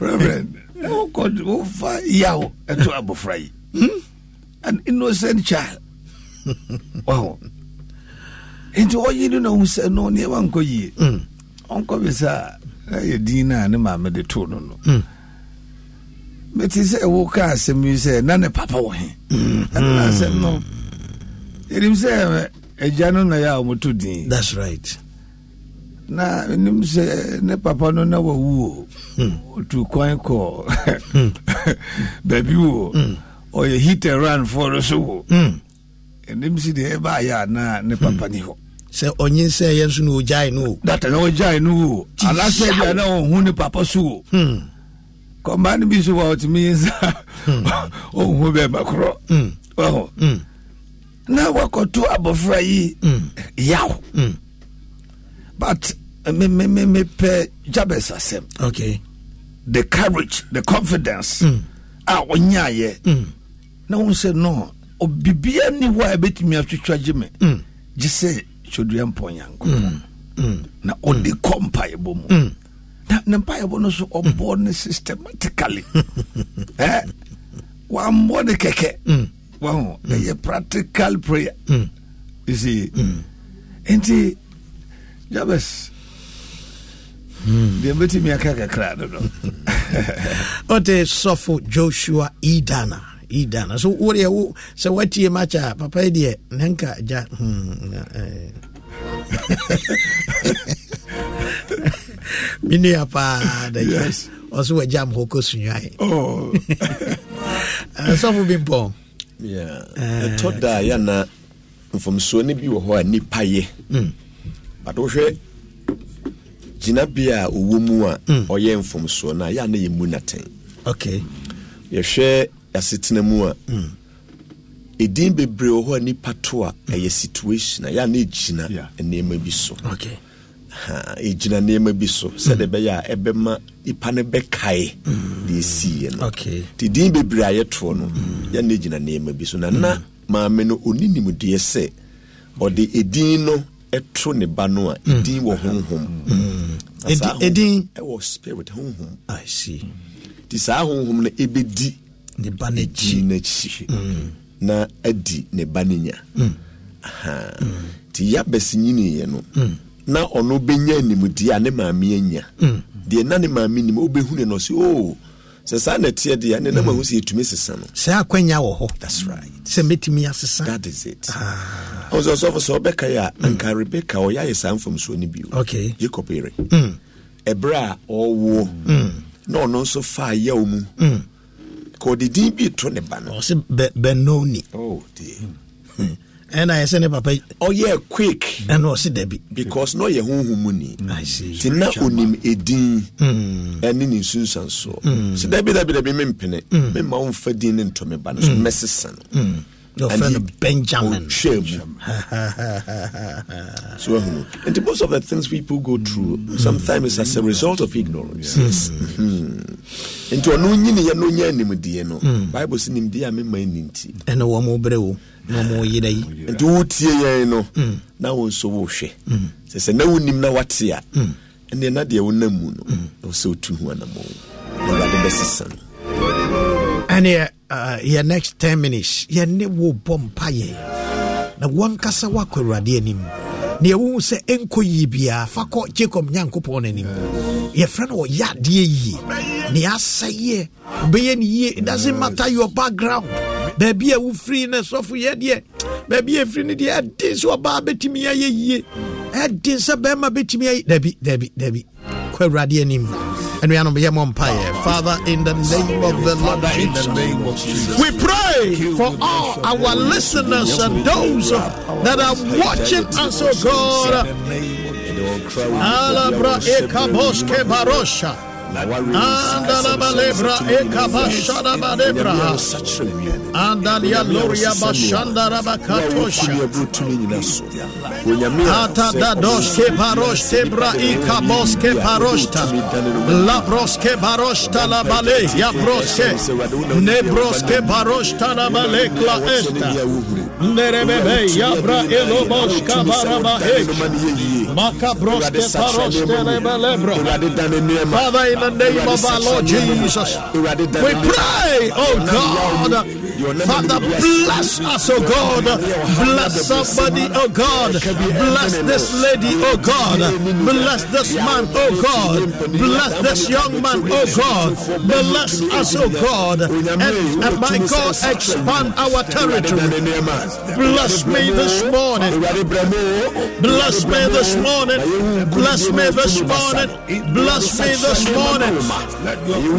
(laughs) reverend wofa yaw ɛto abɔfra yi. An innocent child. Waho nti ɔyi no na hu sɛ no nneɛma nkɔ yie. Ɔnkɔ bi sɛ a na yɛ din no a ne maame de too no no. Mete sɛ woka asɛm yi sɛ na ne papa wɔ he? Ɛnona asɛm no. Yɛnim sɛ agya no na yɛ a ɔmoto din that's right. Na nim sɛ ne papa no na wawu o ɔtu kwan kɔ baabi wo ɔyɛ hit and run foɔ no so wo ɛnim si deɛ ɛbaayɛ a na ne papa ni hɔ sɛ ɔnye sɛ yɛ nso na ɔgyae no o. Data na ɔgyae no wo anaasɛ bi a na ɔhu ne papa so wo kɔmaa no bi so wɔ ɔtumi yi nsa ɔhu bɛɛma korɔ ɔho na wakɔto abɔfra yi yaw. But me me me mepɛ jabes asɛm. Okay. The courage the confidence a ɔnyaayɛ na wo sɛ no ɔbibia ni hɔ a ɛbɛtumi atwitwa gye me. Gye sɛ twɛdua mpɔnyanko na ɔde kɔ mpaeɛbɔ mu. Na ne mpaeɛbɔ no so ɔbɔ ne systematically. (laughs) Eh? wammɔ ne kɛkɛ waho ɛyɛ practical prayer. You see? Nti jabes deɛ mbɛtumi aka kakra no no. (laughs) Ɔte sɔfo joshua edana edana so wodeɛ wo sɛ woatie match a papa yi deɛ ne nka gya hmm, eh. (laughs) me nua paa da Yes. ɔso wagya m hɔ kɔ sunwae oh. (laughs) sɔfo bi mpɔn. Yeah. Ɛtɔ da a yɛna mfomsoɔ no bi wɔ hɔ a nipa yɛ. But wohwɛ gyinabea a ɔwɔ mu a ɔyɛ mfomsoɔ no a yɛ a na yɛmu okay yɛhwɛ asetena mu a ɛdin bebree wɔ hɔ a nipa to a ɛyɛ situation a yɛ a na ɛgyina nneɛma bi so. Okay ɛgyina nneɛma bi so sɛdeɛ ɛbɛyɛ a ɛbɛma nipa no bɛkae deɛ ɛsiiɛ no. Nti din bebree a yɛtoɔ no yɛ na ɛgyina nneɛma bi so. Na na maame no ɔni nimdeɛ sɛ ɔde ɛdin no ɛto ne ba no a ɛdin wɔ honhom. Ɛdin? ɛwɔ spirit honhom. Nti saa honhom no ɛbɛdi ne ba n'akyi. Na adi ne ba no nya. Nti yabɛs nyiniiɛ no. Na ɔno bɛnya animdeɛ a ne maame anya. Deɛ na ne maame nim wobɛhunu no ɔsɛ o sɛ saa na ɛteɛ deɛ ne nam ahu sɛ yɛtumi sesa no. Sɛ akwanya wɔ hɔ. That's right. Sɛ mɛtumi asesa. That is it. Ɔwo sɛ ɔsɔfo sɛ ɔbɛkae a anka rebeka ɔyɛ ayɛ saa mfamsoɔ no bio. Okay. jacob yere. Ɛberɛ a ɔwoɔ na ɔno nso faa yaw mu. Ka ɔde din bi to ne ba no. Ɔse bɛ- bɛnoni oh dear ɛna yɛsɛ ne papa ɔyɛ quick. Ɛna ɔsi dabi because na ɔyɛ huhu mu ni. Ti na onim edin. Hmm. Ɛne ne nsunsansoɔ hmm. sɛ dabi dabi dabi mi mpene. Hmm. Mi ma wɔn fa din ne ntɔmi ba no. So mɛsi san ɛni benjamin. ɔhwɛ mu. (laughs) So ɛhunu nti most of the things people go through sometimes it's as a result of ignorance. Nti ɔno nyiniyɛ no nyɛ nimdeɛ no. Bible si nimdeɛ a mi ma ɛni nti. Ɛna wɔn mo bere wo na ɔmo yera yi. Nti wotie yɛn no na wo nso wohwɛ sɛ sɛ na wonim na wate a ɛneɛ na deɛ wonam mu no ɛwɔ sɛ wotu ho anammɔ na awurade bɛsesa no. Ɛneɛ uh, yɛ next 10 minutes yɛne wo bɔ mpayɛ na wankasa woakɔ awurade anim na yɛwohu sɛ ɛnkɔ yie biaa fa kɔ jacob nyankopɔn no anim yɛfrɛ no ɔyɛ adeɛ yie. Ne asɛ yɛ wobɛyɛ no yie. It doesn't matter your background. Baabi a wofiri no sɔfo yɛ deɛ baabi a ɛfiri no deɛ ɛden sɛ ɔbaa bɛtumi ayɛ yie. Ɛden sɛ bɛrima bɛtumi ayɛ dabi dabi dabi. Kɔ awurade anim. Anuanom yɛ mɔ mpayɛ father in the name of the lord In the jesus. name of Jesus. we pray for all our listeners and those that are watching us, oh God. Alabra ekaboske barosha. Ανταλαβάλεπρα, η καπασάλα, η καπασάλα, η καπασάλα, η καπασάλα, η καπασάλα, η καπασάλα, η καπασάλα, η καπασάλα, η καπασάλα, η καπασάλα, η Lebelebro. Father, in the name of our Lord Jesus, we pray, oh God, Father, bless us, oh God, bless somebody, oh God, bless this lady, oh God, bless this man, oh God, bless this young man, oh God, bless us, oh God, and, and my God, expand our territory. Bless me this morning. Bless me this morning. Bless me this morning. Bless me this morning.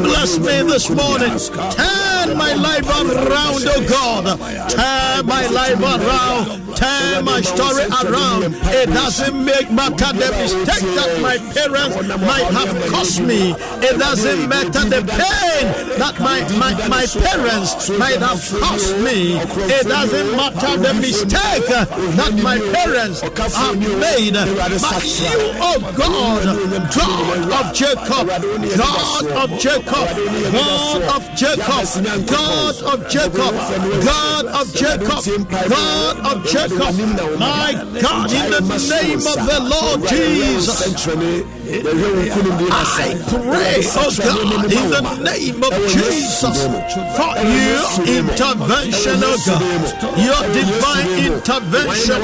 Bless me this morning. Turn my life around, oh God. Turn my life around. Turn my story around. It doesn't make matter the mistake that my parents might have caused me. It doesn't matter the pain that my, my, my parents might have caused me. It doesn't matter the mistake that my parents have made. But you, oh God, God of Jacob, God of Jacob, God of Jacob, God of Jacob, God of Jacob, God of Jacob, my God, in the name of the Lord Jesus. I pray, oh God, in the name of Jesus, for your intervention, oh God, your divine intervention.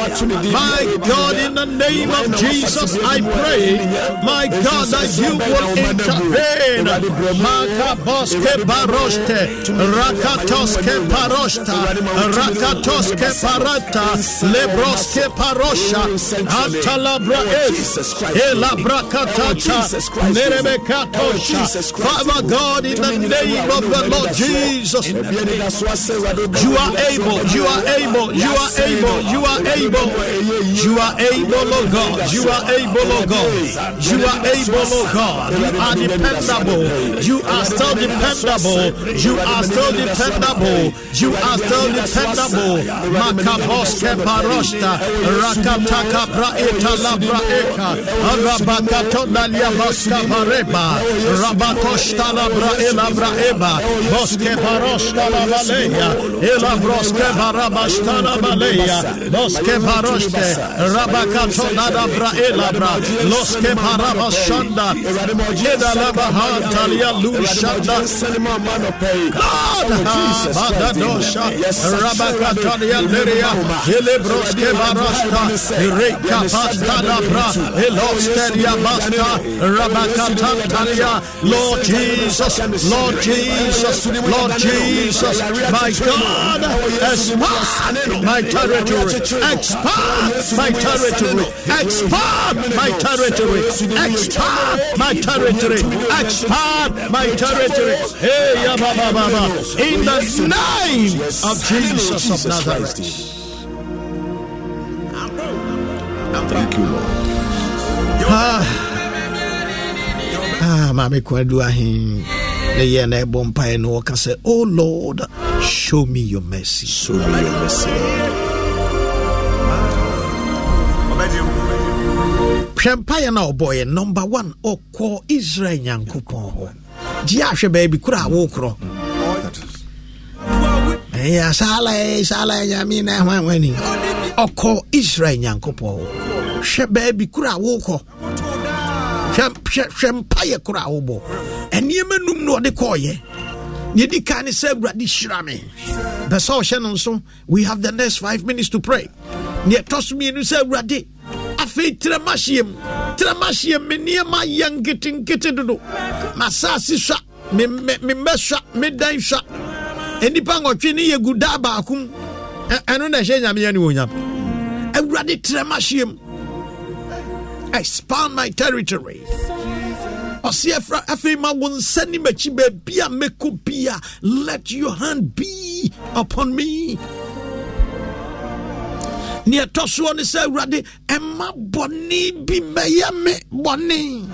My God, in the name of Jesus, I pray, my God, that you will intervene. Makaboske baroste, rakatoske parosta, rakatoske parata, lebroske parosha, antalabra es. Father God, in the name of the Lord Jesus, you are able, you are able, you are able, you are able, you are able, oh God, you are able, oh God, you are able, oh God, you are dependable, you are still dependable, you are still dependable, you are still dependable. Makaboske parosta, rakataka praeta labra eka, dalia baska pareba, rabakosta labra elabra eba, boske parosta Labaleya, elabroske barabasta la baleya, boske paroste, rabakato nada bra elabra, loske barabashanda, eda labaha talia lushanda, God, Badadosha, Rabakatalia Leria, Hilebroske Barasta, Reka Pasta Bra, Elosteria Basta, Lord Jesus, Lord Jesus, Lord Jesus, my God, expand my territory, expand my territory, expand my territory, expand my territory, expand my territory. Hey, ya baba baba, in the name of Jesus of Nazareth. Thank you, Lord. Ah, ah, maame kwadu ahen na yɛ na ɛbɔ mpaeɛ na wɔka sɛ oh lord show me your mercy. Show me your mercy, hwɛ mpaeɛ no a ɔbɔɔyɛ number one ɔkɔ israel nyankopɔn hɔ. Gye ahwɛ baabi koro a wokorɔ ɛyɛ saala saala nyame na hwanwani ɔkɔ israel nyankopɔn hɔ. Hwɛ baabi koro a wokɔ hwɛ mpaeɛ koro a wobɔ ɛnneɛma num na ɔde kɔɔyɛ neɛ di ka ne sɛ awurade hyira me. Bɛ sɛ ɔhyɛ no nso we have the next five minutes to pray. Neɛ ɛtɔ so mmienu sɛ awurade afei tirama hyeɛm tirama hyeɛm me nneɛma yɛ nketenkete dodo masase sua me mmɛ sua me dan sua nnipa nwɔtwe ne yɛ gu daa baako mu ɛno na ɛhyɛ nyameɛ ne wɔnyam awurade tirama hyeɛm expand my territory. Let your hand be upon me. Ne ɛtɔ soɔ ne sɛ awurade ɛma bɔne bi mɛyɛ me bɔne.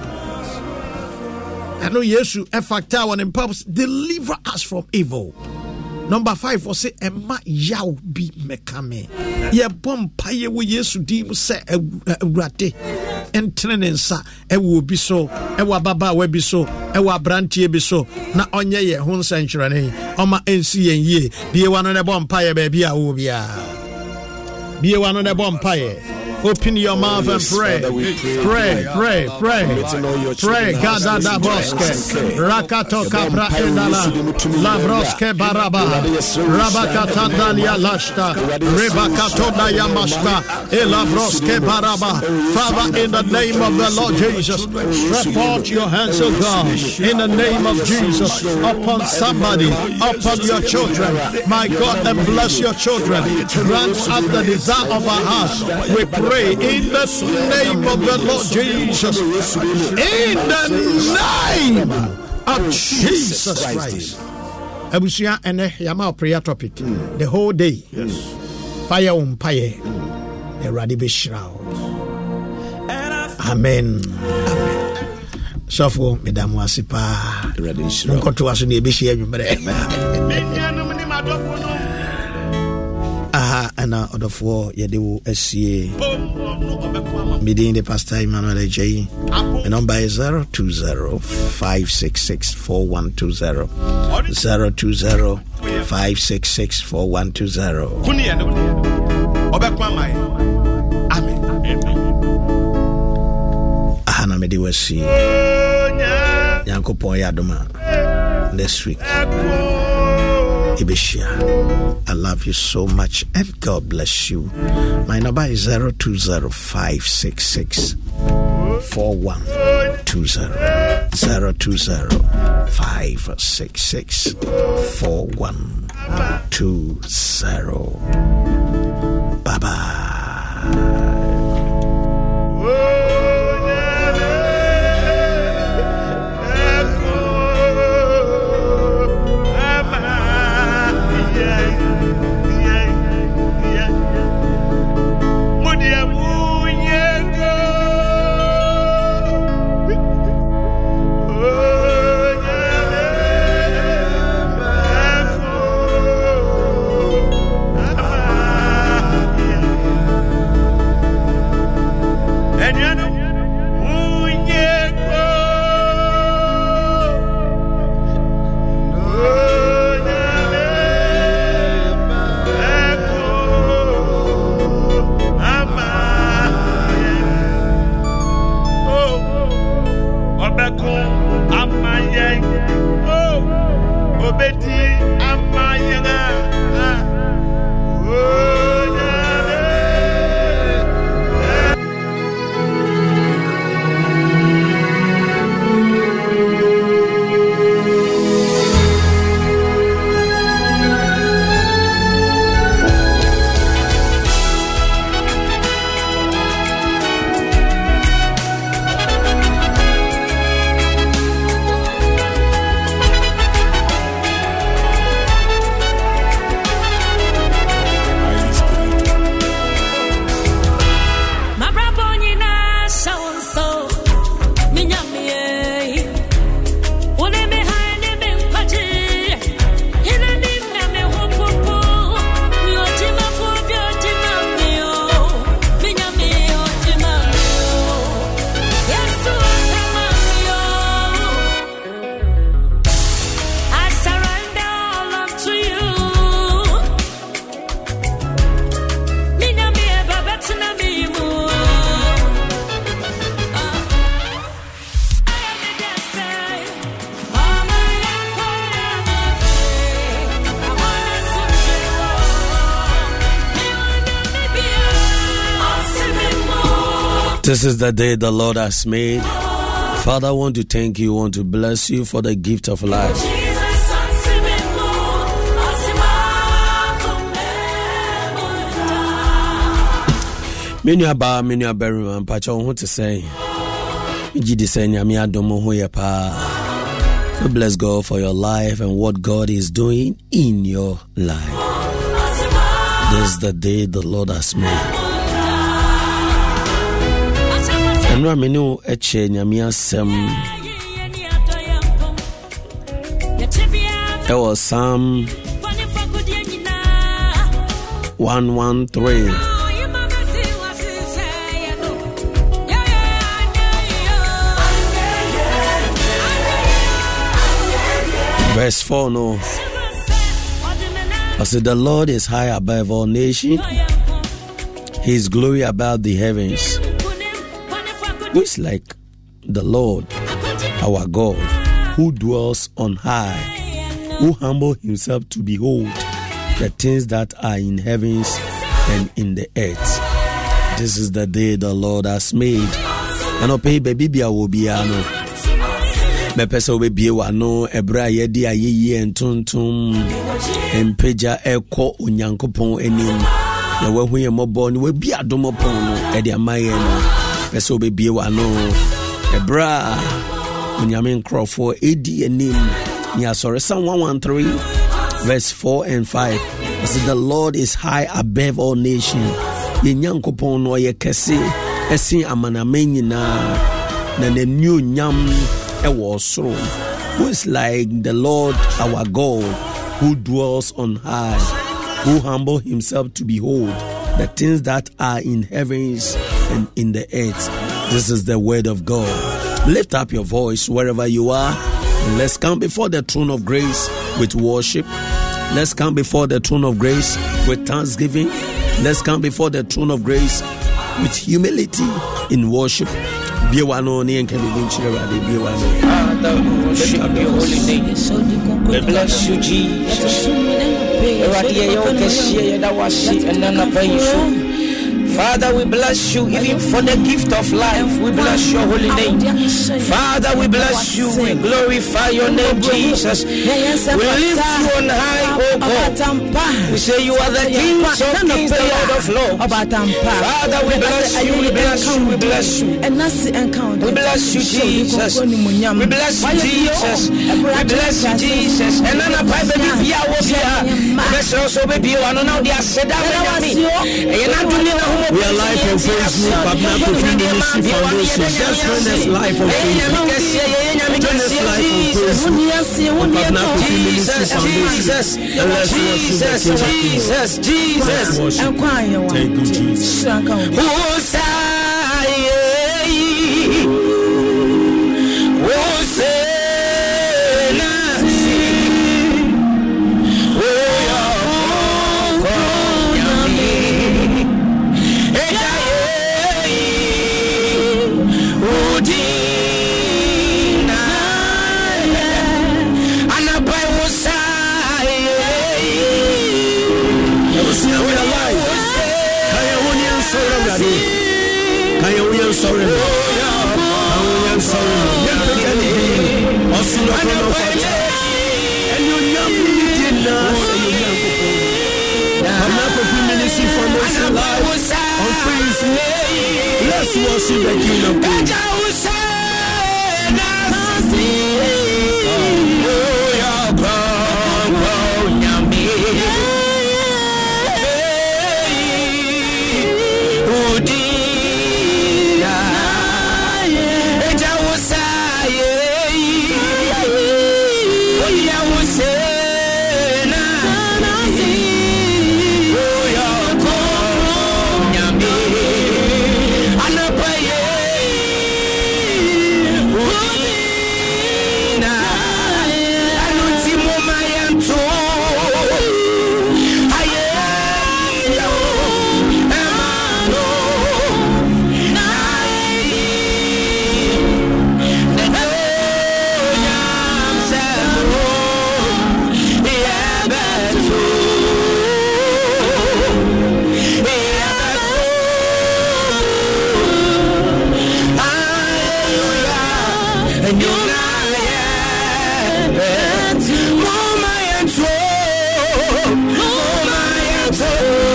Ɛno yesu ɛfakta wɔ ne mpaps deliver us from evil number five ɔse ɛma yaw bi mɛka me yɛbɔ mpayɛ wɔ yesu din mu sɛ Aw- awurade ntene ne nsa ɛwɔ obi so ɛwɔ ababaawa bi so ɛwɔ aberanteɛ bi so na ɔnyɛ yɛn ho nsɛnkyerɛnne ɔma ɛnsi yɛn yie. Bie wa no ne bɔ mpayɛ baabi a wɔ biara bie wa no ne bɔ mpayɛ Open your mouth and pray. Pray, pray, pray. Pray. Gada da boske. Rakato kapra endala. Labroske baraba. Rabakata dalia lashta. Rebakato dayamashta. Elabroske baraba. Father, in the name of the Lord Jesus, stretch forth your hands, O God, in the name of Jesus, upon somebody, upon your children. My God, and bless your children. Grant us the desire of our hearts. We pray in the name of the Lord Jesus. In the name of Jesus Christ. Abusua ɛnɛ yɛama prayer topic. The whole day. Fire wo mpayɛ na awurade bɛhyira wo amen. Sɔfoɔ meda mo ase paa Awurade nhyira wo. monkɔtoa so ne ɛbɛhyia anwummerɛ ɛna ɔdɔfoɔ yɛde wo asie medin de pastor emmanuel agyai me number is 020 566 4120 020 566 4120 Kuni no. Ọbẹ̀kọ ama yẹ. Amen. aha na mede wo asie nyankopɔn yɛ adom a next week Ibishia. I love you so much and God bless you. My number is 020566 4120 020 566 4120. Bye bye. This is the day the Lord has made. Father, I want to thank you, I want to bless you for the gift of life. me nuabaa me nuabarima mpakyɛ wo ho te sɛn megye di sɛ nyame adom ho yɛ paa we bless god for your life and what god is doing in your life this is the day the lord has made ɛnora me ne wo ɛkyɛ nyame asɛm. Ɛwɔ psalm 113 verse 4 no. I said the Lord is high above all nations. His glory above the heavens who is like the Lord our God who dwells on high who humbled himself to behold the things that are in heavens and in the earth. This is the day the Lord has made. And ɔpɛ baabi bia wɔ biara no mɛpɛ sɛ wobɛbie w'ano ɛberɛ a yɛde ayɛyie ntontom mpagya ɛkɔ onyankopɔn anim. Na wahu yɛ mmɔbɔ no wabi adom pɔn no ɛde ama yɛn no pɛ sɛ wobɛbie w'ano ɛberɛ a onyame nkurɔfoɔ ɛdi anim ne asɔre psalm 113 verse 4 and 5 ɛsɛ the lord is high above all nations. Yɛn nyankopɔn no ɔyɛ kɛse ɛsen amanaman nyinaa na n'anionyam ɛwɔ soro who is like the lord our god who dwells on high who humble himself to behold the things that are in heavens and in the earth. This is the word of god. Lift up your voice wherever you are. Let's come before the throne of grace with worship. Let's come before the throne of grace with thanksgiving. Let's come before the throne of grace with humility in worship. Biewa no ne yɛnka biribi nkyerɛ awurade biewa no Father, we worship your holy name. We bless you, Jesus. Father, we bless you even for the gift of life. We bless your holy name. Father, we bless you. We glorify your name, Jesus. We lift you on high, oh God. We say you are the King of kings, the Lord of lords. Father, we bless you. We bless you. We bless you. We bless you, Jesus. We bless you, Jesus. We bless you, Jesus. And then a I will be here. Bless also baby, you are not the asset. And you're not doing it. We are live on Facebook, Babna Kofi Ministry Foundation. Just join us live on Facebook. Join us live on Facebook. Babna Kofi Ministry Jesus, Foundation. Jesus, And let's worship the King of Kings. Jesus, Jesus. Let's. Thank you, Jesus. Kofi Ministry Foundation Live on Facebook. Let's worship the King of Kings. Oh, my answer.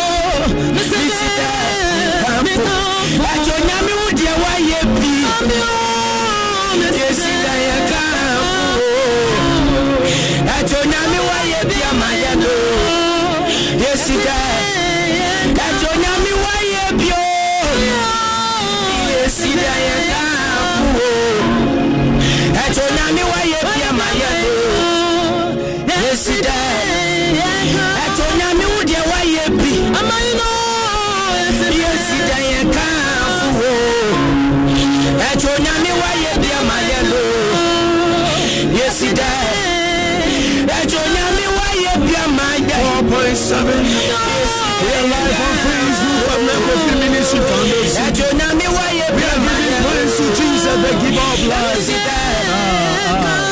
Ẹ you nyàmí wáyé seven. We are live on Facebook of Networking Ministry Foundation. We are giving praise to Jesus, the giver of life. Ah, ah.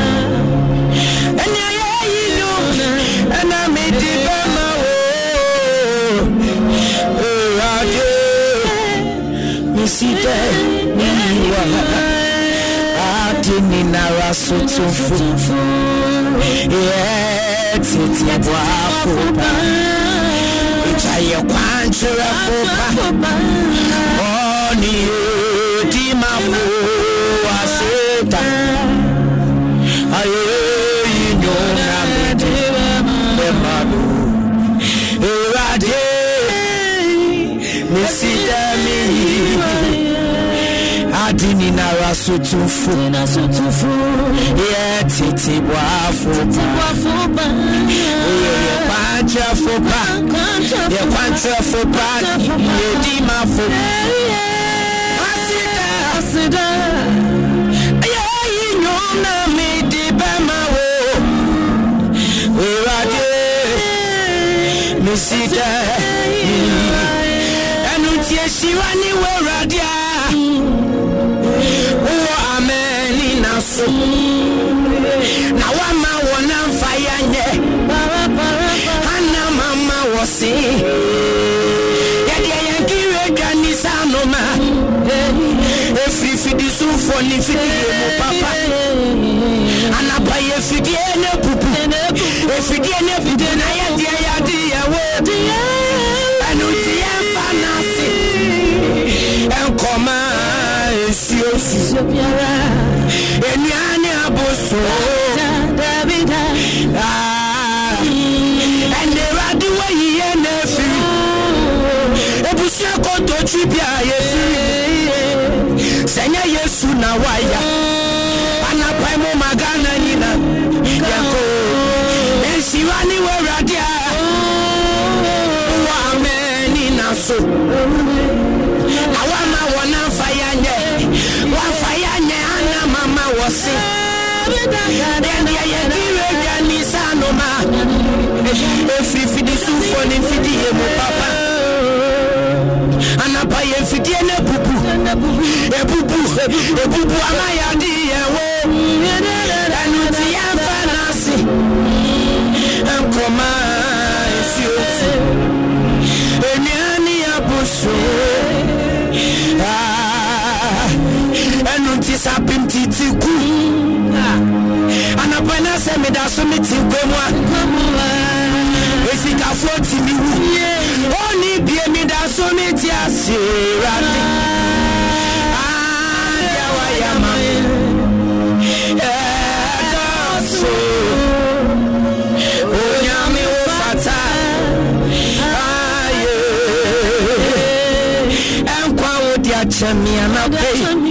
mi sí jẹ́ níwà àti nínara sotufo yẹ títí wá fúnpa ìjà yẹ pàǹtí wá fúnpa ọ̀nìyẹ dì máa fò àṣetà ayé mesidamiyi adini nara sotunfo yɛ titi buafo ba. Oyeye kwankyerɛfo pa. Yɛ kwankyerɛfo pa. Yɛdi mafo asida. Yɛyi nyom na medi bɛma wo. Ewurade mesidamiyi. Si dẹ ẹnu tí ẹ ṣí wá ní wẹ́rọ̀dì á wọ amẹ́ni na so na wama wọ na nfa ya nyẹ hana mama wọ sí yẹdeẹ yẹn kiri edwa ní sànù ma efiri fidi sunfọ ní fidi yẹ mu papa anapa yẹ fidi yẹ ne pupu. Efidi yẹ ne pupu. Na yẹ diẹ yẹ esuosu enuane aboso ɛnɛwurade wayi yɛ n'efiri ebusua kototwi bi a yɛfiri sɛnyɛ yesu na waya anapae mu ma ghana nyina yɛko nhyira ne wawurade a wɔ amani na so efiri fidi sufo ni fidi yɛ mu papa anapa yɛ sapim titi ku. Ɛno nti yɛmfa no ase mete nkwamu a esikafoɔ timi wu ɔne bie meda so mete ase awurade adeɛ wayɛ ma. Me ɛdɔso onyame wo fata ayɛ ɛnkwa wo de akyɛ me anapɛi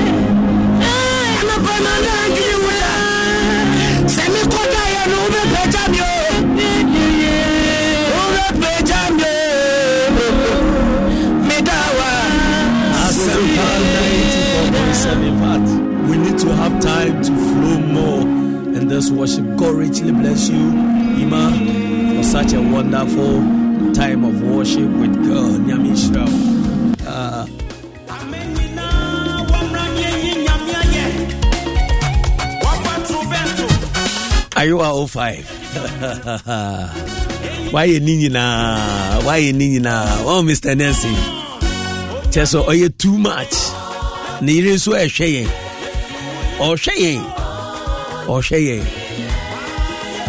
We need to have time to flow more in this worship. God richly bless you, Ima, for such a wonderful time of worship with God. Nyami are you a 05? (laughs) Why you ni nyinaa? Why you ni nyinaa? Oh, Mr. Nancy. kyɛ sɛ ɔyɛ too much ne yere nso ɛhwɛ yɛn ɔhwɛ yɛn ɔhwɛ yɛn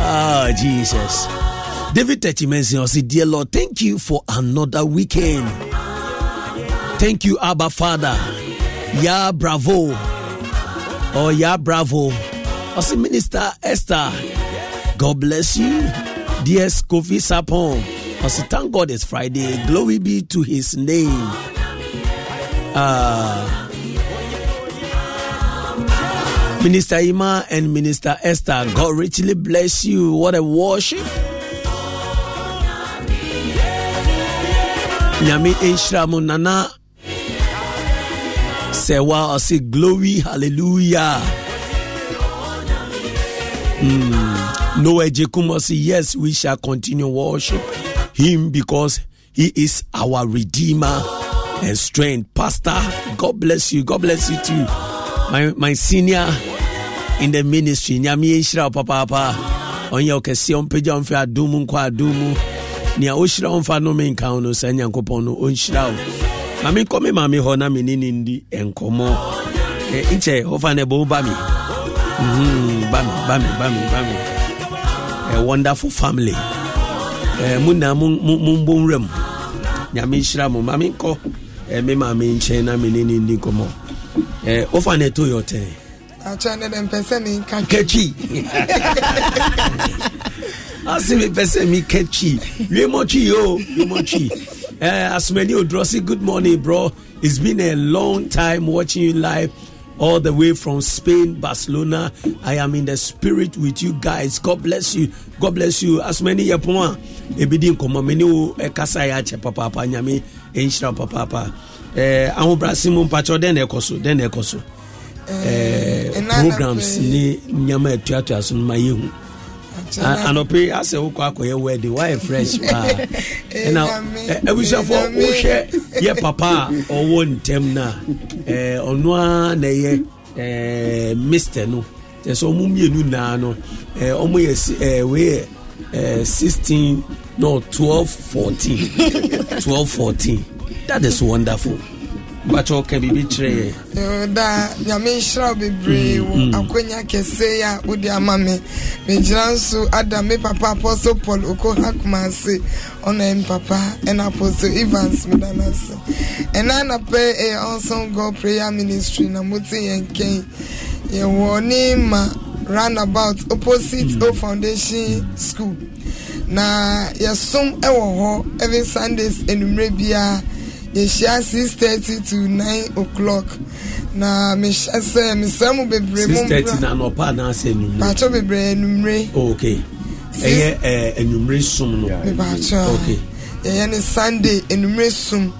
ah jesus david tachimensin ɔse dear lord thank you for another weekend thank you abba father ya bravo oh ya bravo ɔse minister esther. God bless you. Dear kofi sapon. Ɔse thank god it's friday. Glory be to his name. Uh, Minister Ima and Minister Esther, God richly bless you. What a worship. Nyame mo nana. Sewa ɔse glory hallelujah. Mm. eje kumasi. yes, we shall continue worship him because he is our redeemer and strength. Pastor, God bless you. God bless you too. My, my senior in the ministry, Nyami Ishra Papa Papa, on your on Pija on Fia Dumu Kwa Dumu, Nia Oshra on Fanomen Kauno, Senyan Kopono, Onshra. Mami Kome Mami Hona Minindi and Komo. Inche, Hofane Bobami. Mm, bami bami bami bami. A wonderful family. Mu na mu mbɔ nwura mu nyame nhyira mu maame nkɔ me maame nkyɛn na me ne ne ndi nkɔmmɔ wofa na ɛto yɛ ɔtɛn akyɛ ne dɛ mpɛ sɛ menka kakyi ase mepɛ sɛ meka kyi wiemɔkyi o wiemɔkyi asomani odurɔ se good morning bro. It's been a long time watching you live all the way from Spain, Barcelona. I am in the spirit with you guys. God bless you. God bless you. As many yapuma ebidi nkoma many wo ekasa ya che papa papa nyami enshira papa papa. Eh ahobrasi mu mpacho den ekoso den ekoso. Eh programs ni nyama atuatu aso no anɔpe asɛ wokɔ akɔyɛ wedding woayɛ fresh paa (laughs) ɛna abusuafoɔ wohwɛ yɛ papa a ɔwɔ ntɛm no a ɔno ara na ɛyɛ mister no. Kyɛ sɛ ɔmo mmienu naa no ɔmo yɛ wei yɛ 16 no 12 14 12 14 that is wonderful bakyɛ ɔka biribi kyerɛ yɛ da nyame nhyira bebree wo Mm, mm. akwanya kɛse a wode ama me. Megyina nso ada me papa apostle paul okoha kuma ase ɔna ɛm papa ɛna apostle evans meda no ase ɛna anapɛ ɛyɛ awesome god prayer ministry na mote yɛn nkɛn yɛwɔ ne ma roundabout opposite o foundation school. Na yɛsom ɛwɔ hɔ every sundays enumere biara yɛhyia six thirty to nine o'clock. Na mehyɛ sɛ mesɛ mu bebree mu mpakyɛ bebree anumere ɛyɛ anumere som no. Mepakyɛ yɛyɛ ne sunday anumere som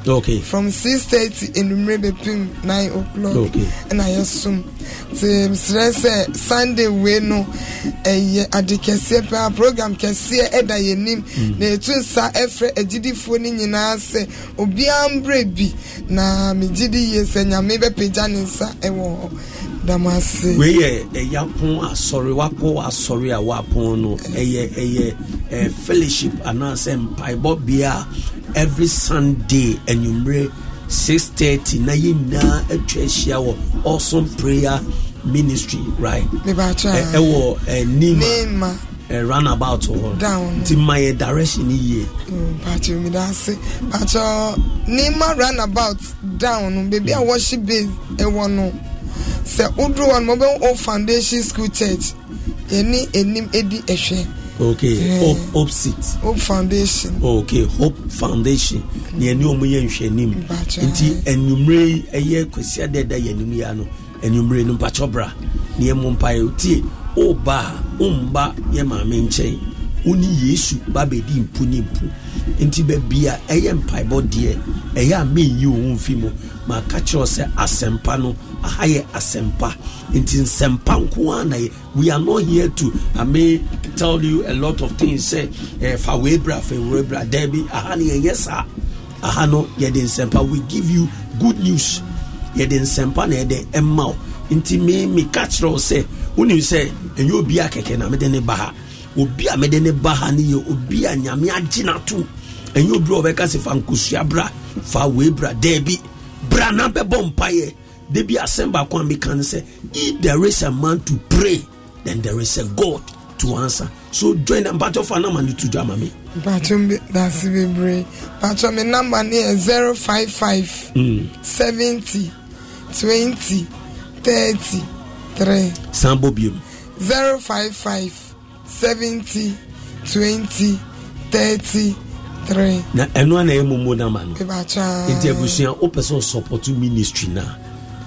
from six thirty anumere bɛpem nine o'clock. Ɛna yɛ som okay. Te mesrɛ sɛ sunday wei no ɛyɛ ade kɛseɛ paa program kɛseɛ ɛda yɛn nim Mm. na etu nsa ɛfrɛ agyidifoɔ no nyinaa sɛ obiara mbrɛ bi na megye di yie sɛ nyame bɛpagya ne nsa ɛwɔ dam ase wei yɛ ɛyɛ apon asɔre wapɔ asɔre a wapon no ɛyɛ ɛyɛ ɛɛ fellowship anaasɛ mpaebɔ bea a every sunday anwummerɛ six thirty na yɛn nyinaa atwa ahyia wɔ awesome prayer ministry right? Ɛwɔ ɛ nima. Ɛ runabout hɔ. Nti ma yɛ direction ni yie. Pakyɛ mi da ase pakyɛ nneɛma roundabout down no beebi a wɔhye base ɛwɔ no. Sɛ woduro hɔ no mobɛhu o foundation school church. Yɛne anim edi ɛhwɛ okay yeah. hope hope seat. Hope foundation. Okay hope foundation. Mm-hmm. Ni ẹni ọmọ yẹn nhwẹ nim nti ẹnumere ẹyẹ kwesi adada yẹn nim ya no ẹnumere no mpatsọ bra. Ní ẹmu mpa yẹ tie ọba a ọmba yẹ maame nkyɛn wọnyi yesu babedi mpu ne mpu. Nti bẹbi a ɛyɛ mpaebɔ deɛ ɛyɛ a meyi òun fi mu maka kyerɛ sɛ asɛmpa no aha yɛ asɛmpa. Nti nsɛmpa nko ara na yɛ. We are not here to i may tell you a lot of things sɛ eh, fa wei bra fa wei bra. Daabi aha no yɛnyɛ saa. Aha no yɛde nsɛmpa. We give you good news. Yɛde nsɛmpa na yɛde ɛma wo. Nti me meka kyerɛ sɛ wonim sɛ ɛnyɛ obi a kɛkɛ na mede ne ba ha. Obi a mede ne ba ha no yɛ obi a nyame agye no to. Ɛnyɛ obi a wɔbɛka sɛ fa nkosua bra fa wei bra. Daabi bra na bɛbɔ mpaeɛ da bi asɛm baako a meka no sɛ if there is a man to pray then there is a god to answer. So join them. Mpatɔ fa dwa ma me pakyɛ mi. Da ase bebree pakyɛ mi namba ne yɛ zero five five seventy twenty thirty three. san bɔ biom zero five five seventy twenty thirty. Na ɛno ana momo nama no. Nti abusua wopɛ sɛ ɔsupɔto ministry no a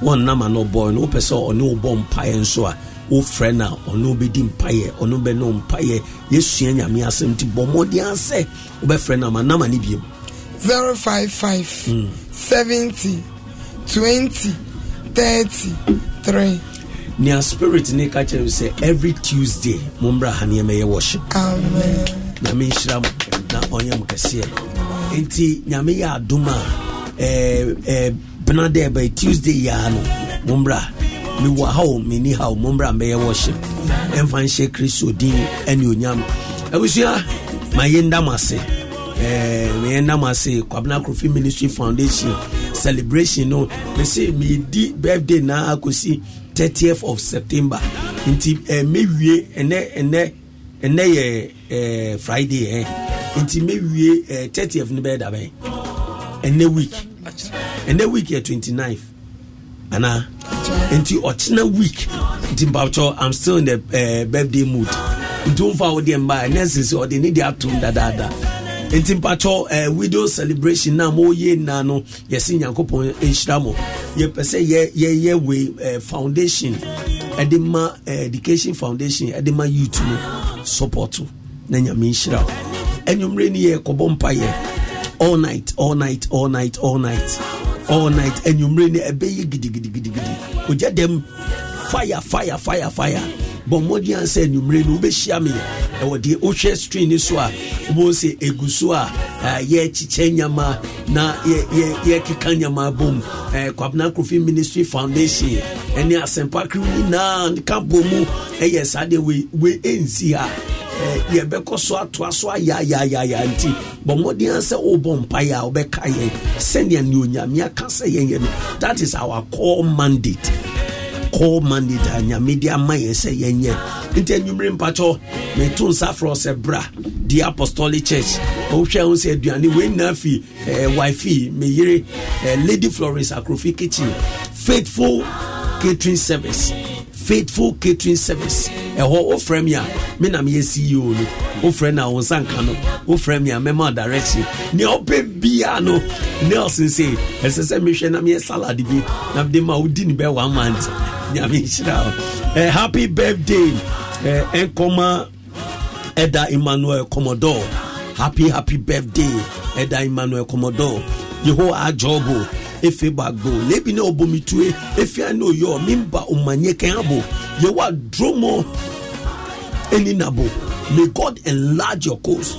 wɔn nama no ɔbɔ no wopɛ sɛ ɔne wobɔ mpaeɛ nso a wofrɛ no a ɔne wobɛdi mpaeɛ ɔne wobɛne wo mpaeɛ. Yɛsua nyame asɛm nti bɔ mmɔden a sɛ wobɛfrɛ no ama nama no biom zero five five seventy twenty thirty three. nea spirit ne ka kyerɛ sɛ every tuesday mommra ha nneɛma yɛ worship. Nhyira mo. Na ɔnyɛ mo kɛseɛ. Nti nyame yɛ adom a bena dɛ ɛbɛyɛ tuesday yia no mommra mewɔ ha o menni ha o mommra mbɛyɛ worship. Ɛmfa nhyɛ kristo din ɛne onyam. Abusua ma yɛnda mo ase. Eh, yɛnda mo ase. Kwabena krofi ministry foundation celebration no mese meyɛdi birthday na akɔsi 30th of september. Nti eh, mɛwie ɛnɛ ɛnɛ ɛnɛ yɛ friday eh. Nti mɛwie eh, 30th no bɛyɛ dabɛn ɛnɛ week. Ɛnɛ week yɛ 29th anaa nti ɔkyena week. Nti mpatwɔ i'm still in the uh, birthday mood. Nti womfa wo deɛ mba ɛnɛ sɛ sɛ ɔde ne de atom dadaada. Nti mpatwɔ uh, widow celebration na moyɛ nyinaa no yɛse nyankopɔn nhyira mo. Yɛpɛ sɛ yɛ- yɛyɛ wei uh, foundation. Ɛde ma uh, education foundation ɛde ma youth no support na nyame nhyira wo ɛnwummerɛ ni yɛ kɔbɔ mpayɛ all night all night all night all night. All night anwummerɛ ni ɛbɛyɛ gidigidigidigidi ogya dɛm fire fire fire fire. Bɔ mmɔden a sɛ anwummerɛ no wobɛhyia me ɛwɔ deɛ wohwɛ screen no so a wobɛhu sɛ ɛgu so a yɛkyekyɛ nyama na yɛ- yɛ- yɛkeka nyama bom Eh, kwabena kofi ministry foundation. Ɛne asɛmpa krew nyinaa ka bɔ mu ɛyɛ saa deɛ wei- ɛnsi ha yɛbɛkɔ so atoa so ayayayaya nti bɔ mmɔden sɛ wobɔ mpaeɛ a wobɛka yɛn sɛnea ne onyame aka sɛ yɛnyɛ no that is our core mandate. Core mandate a nyame de ama yɛn sɛ yɛnyɛ nti anwummere mpakyɛ meto nsa frɛ sɛ bra the apostolic church. Wohwɛ ho sɛ aduane wei nyinaa fi wifi meyere lady florence akrofi kitchen faithful catering service faithful catering service. Ɛhɔ wofrɛ me a me na meyɛ ceo no wofrɛ no a wo nsa nka no wofrɛ me a mɛma direction nea wopɛ biaa no nelson se ɛsɛ sɛ mehwɛ na meyɛ salad bi na mede ma wodi ne bɛ one month. Nyame nhyira wo happy birthday eh, ɛnkɔma ɛda emmanuel commodore happy happy birthday ɛda emmanuel commodore yehowa ajobo efe gbagbo lebi na obomitue efi ana oyo mimba omanye kɛnabo yehowa dromo eninabo may god enlarge your coast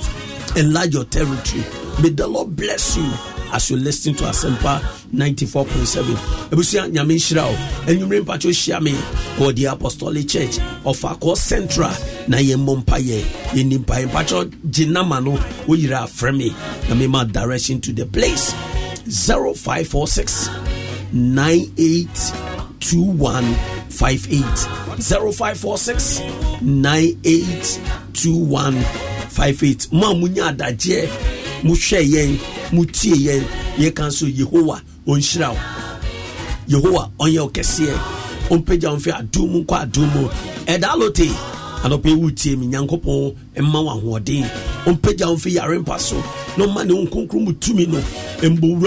enlarge your territory. May the lord bless you as you lis ten to asempa 94.7 ebusua nyame nhyira o. Enyimire mpatso hyia me. Wɔ the apostolic church of akɔ central na yɛn mmɔ mpayɛ yɛn ni mpayɛ mpatso gye nama no woyira afrɛ me. Na me ma direction to the place 0546 982158. 0546 982158. Mo a mo nya adagyeɛ mo hwɛ yɛn mo tie yɛn yɛ kan so yehowa onhyira o yehowa ɔnyɛ o kɛseɛ ɔmpagya ɔmfɛ adum mu nkɔ adum mu ɛda alote anɔpɛ ewu tie mi nyankopɔn mma wɔn ahoɔden ɔmpagya ɔmfɛ yare mpa so na ɔma ne ho nkonkron mu tumi no mbɔ.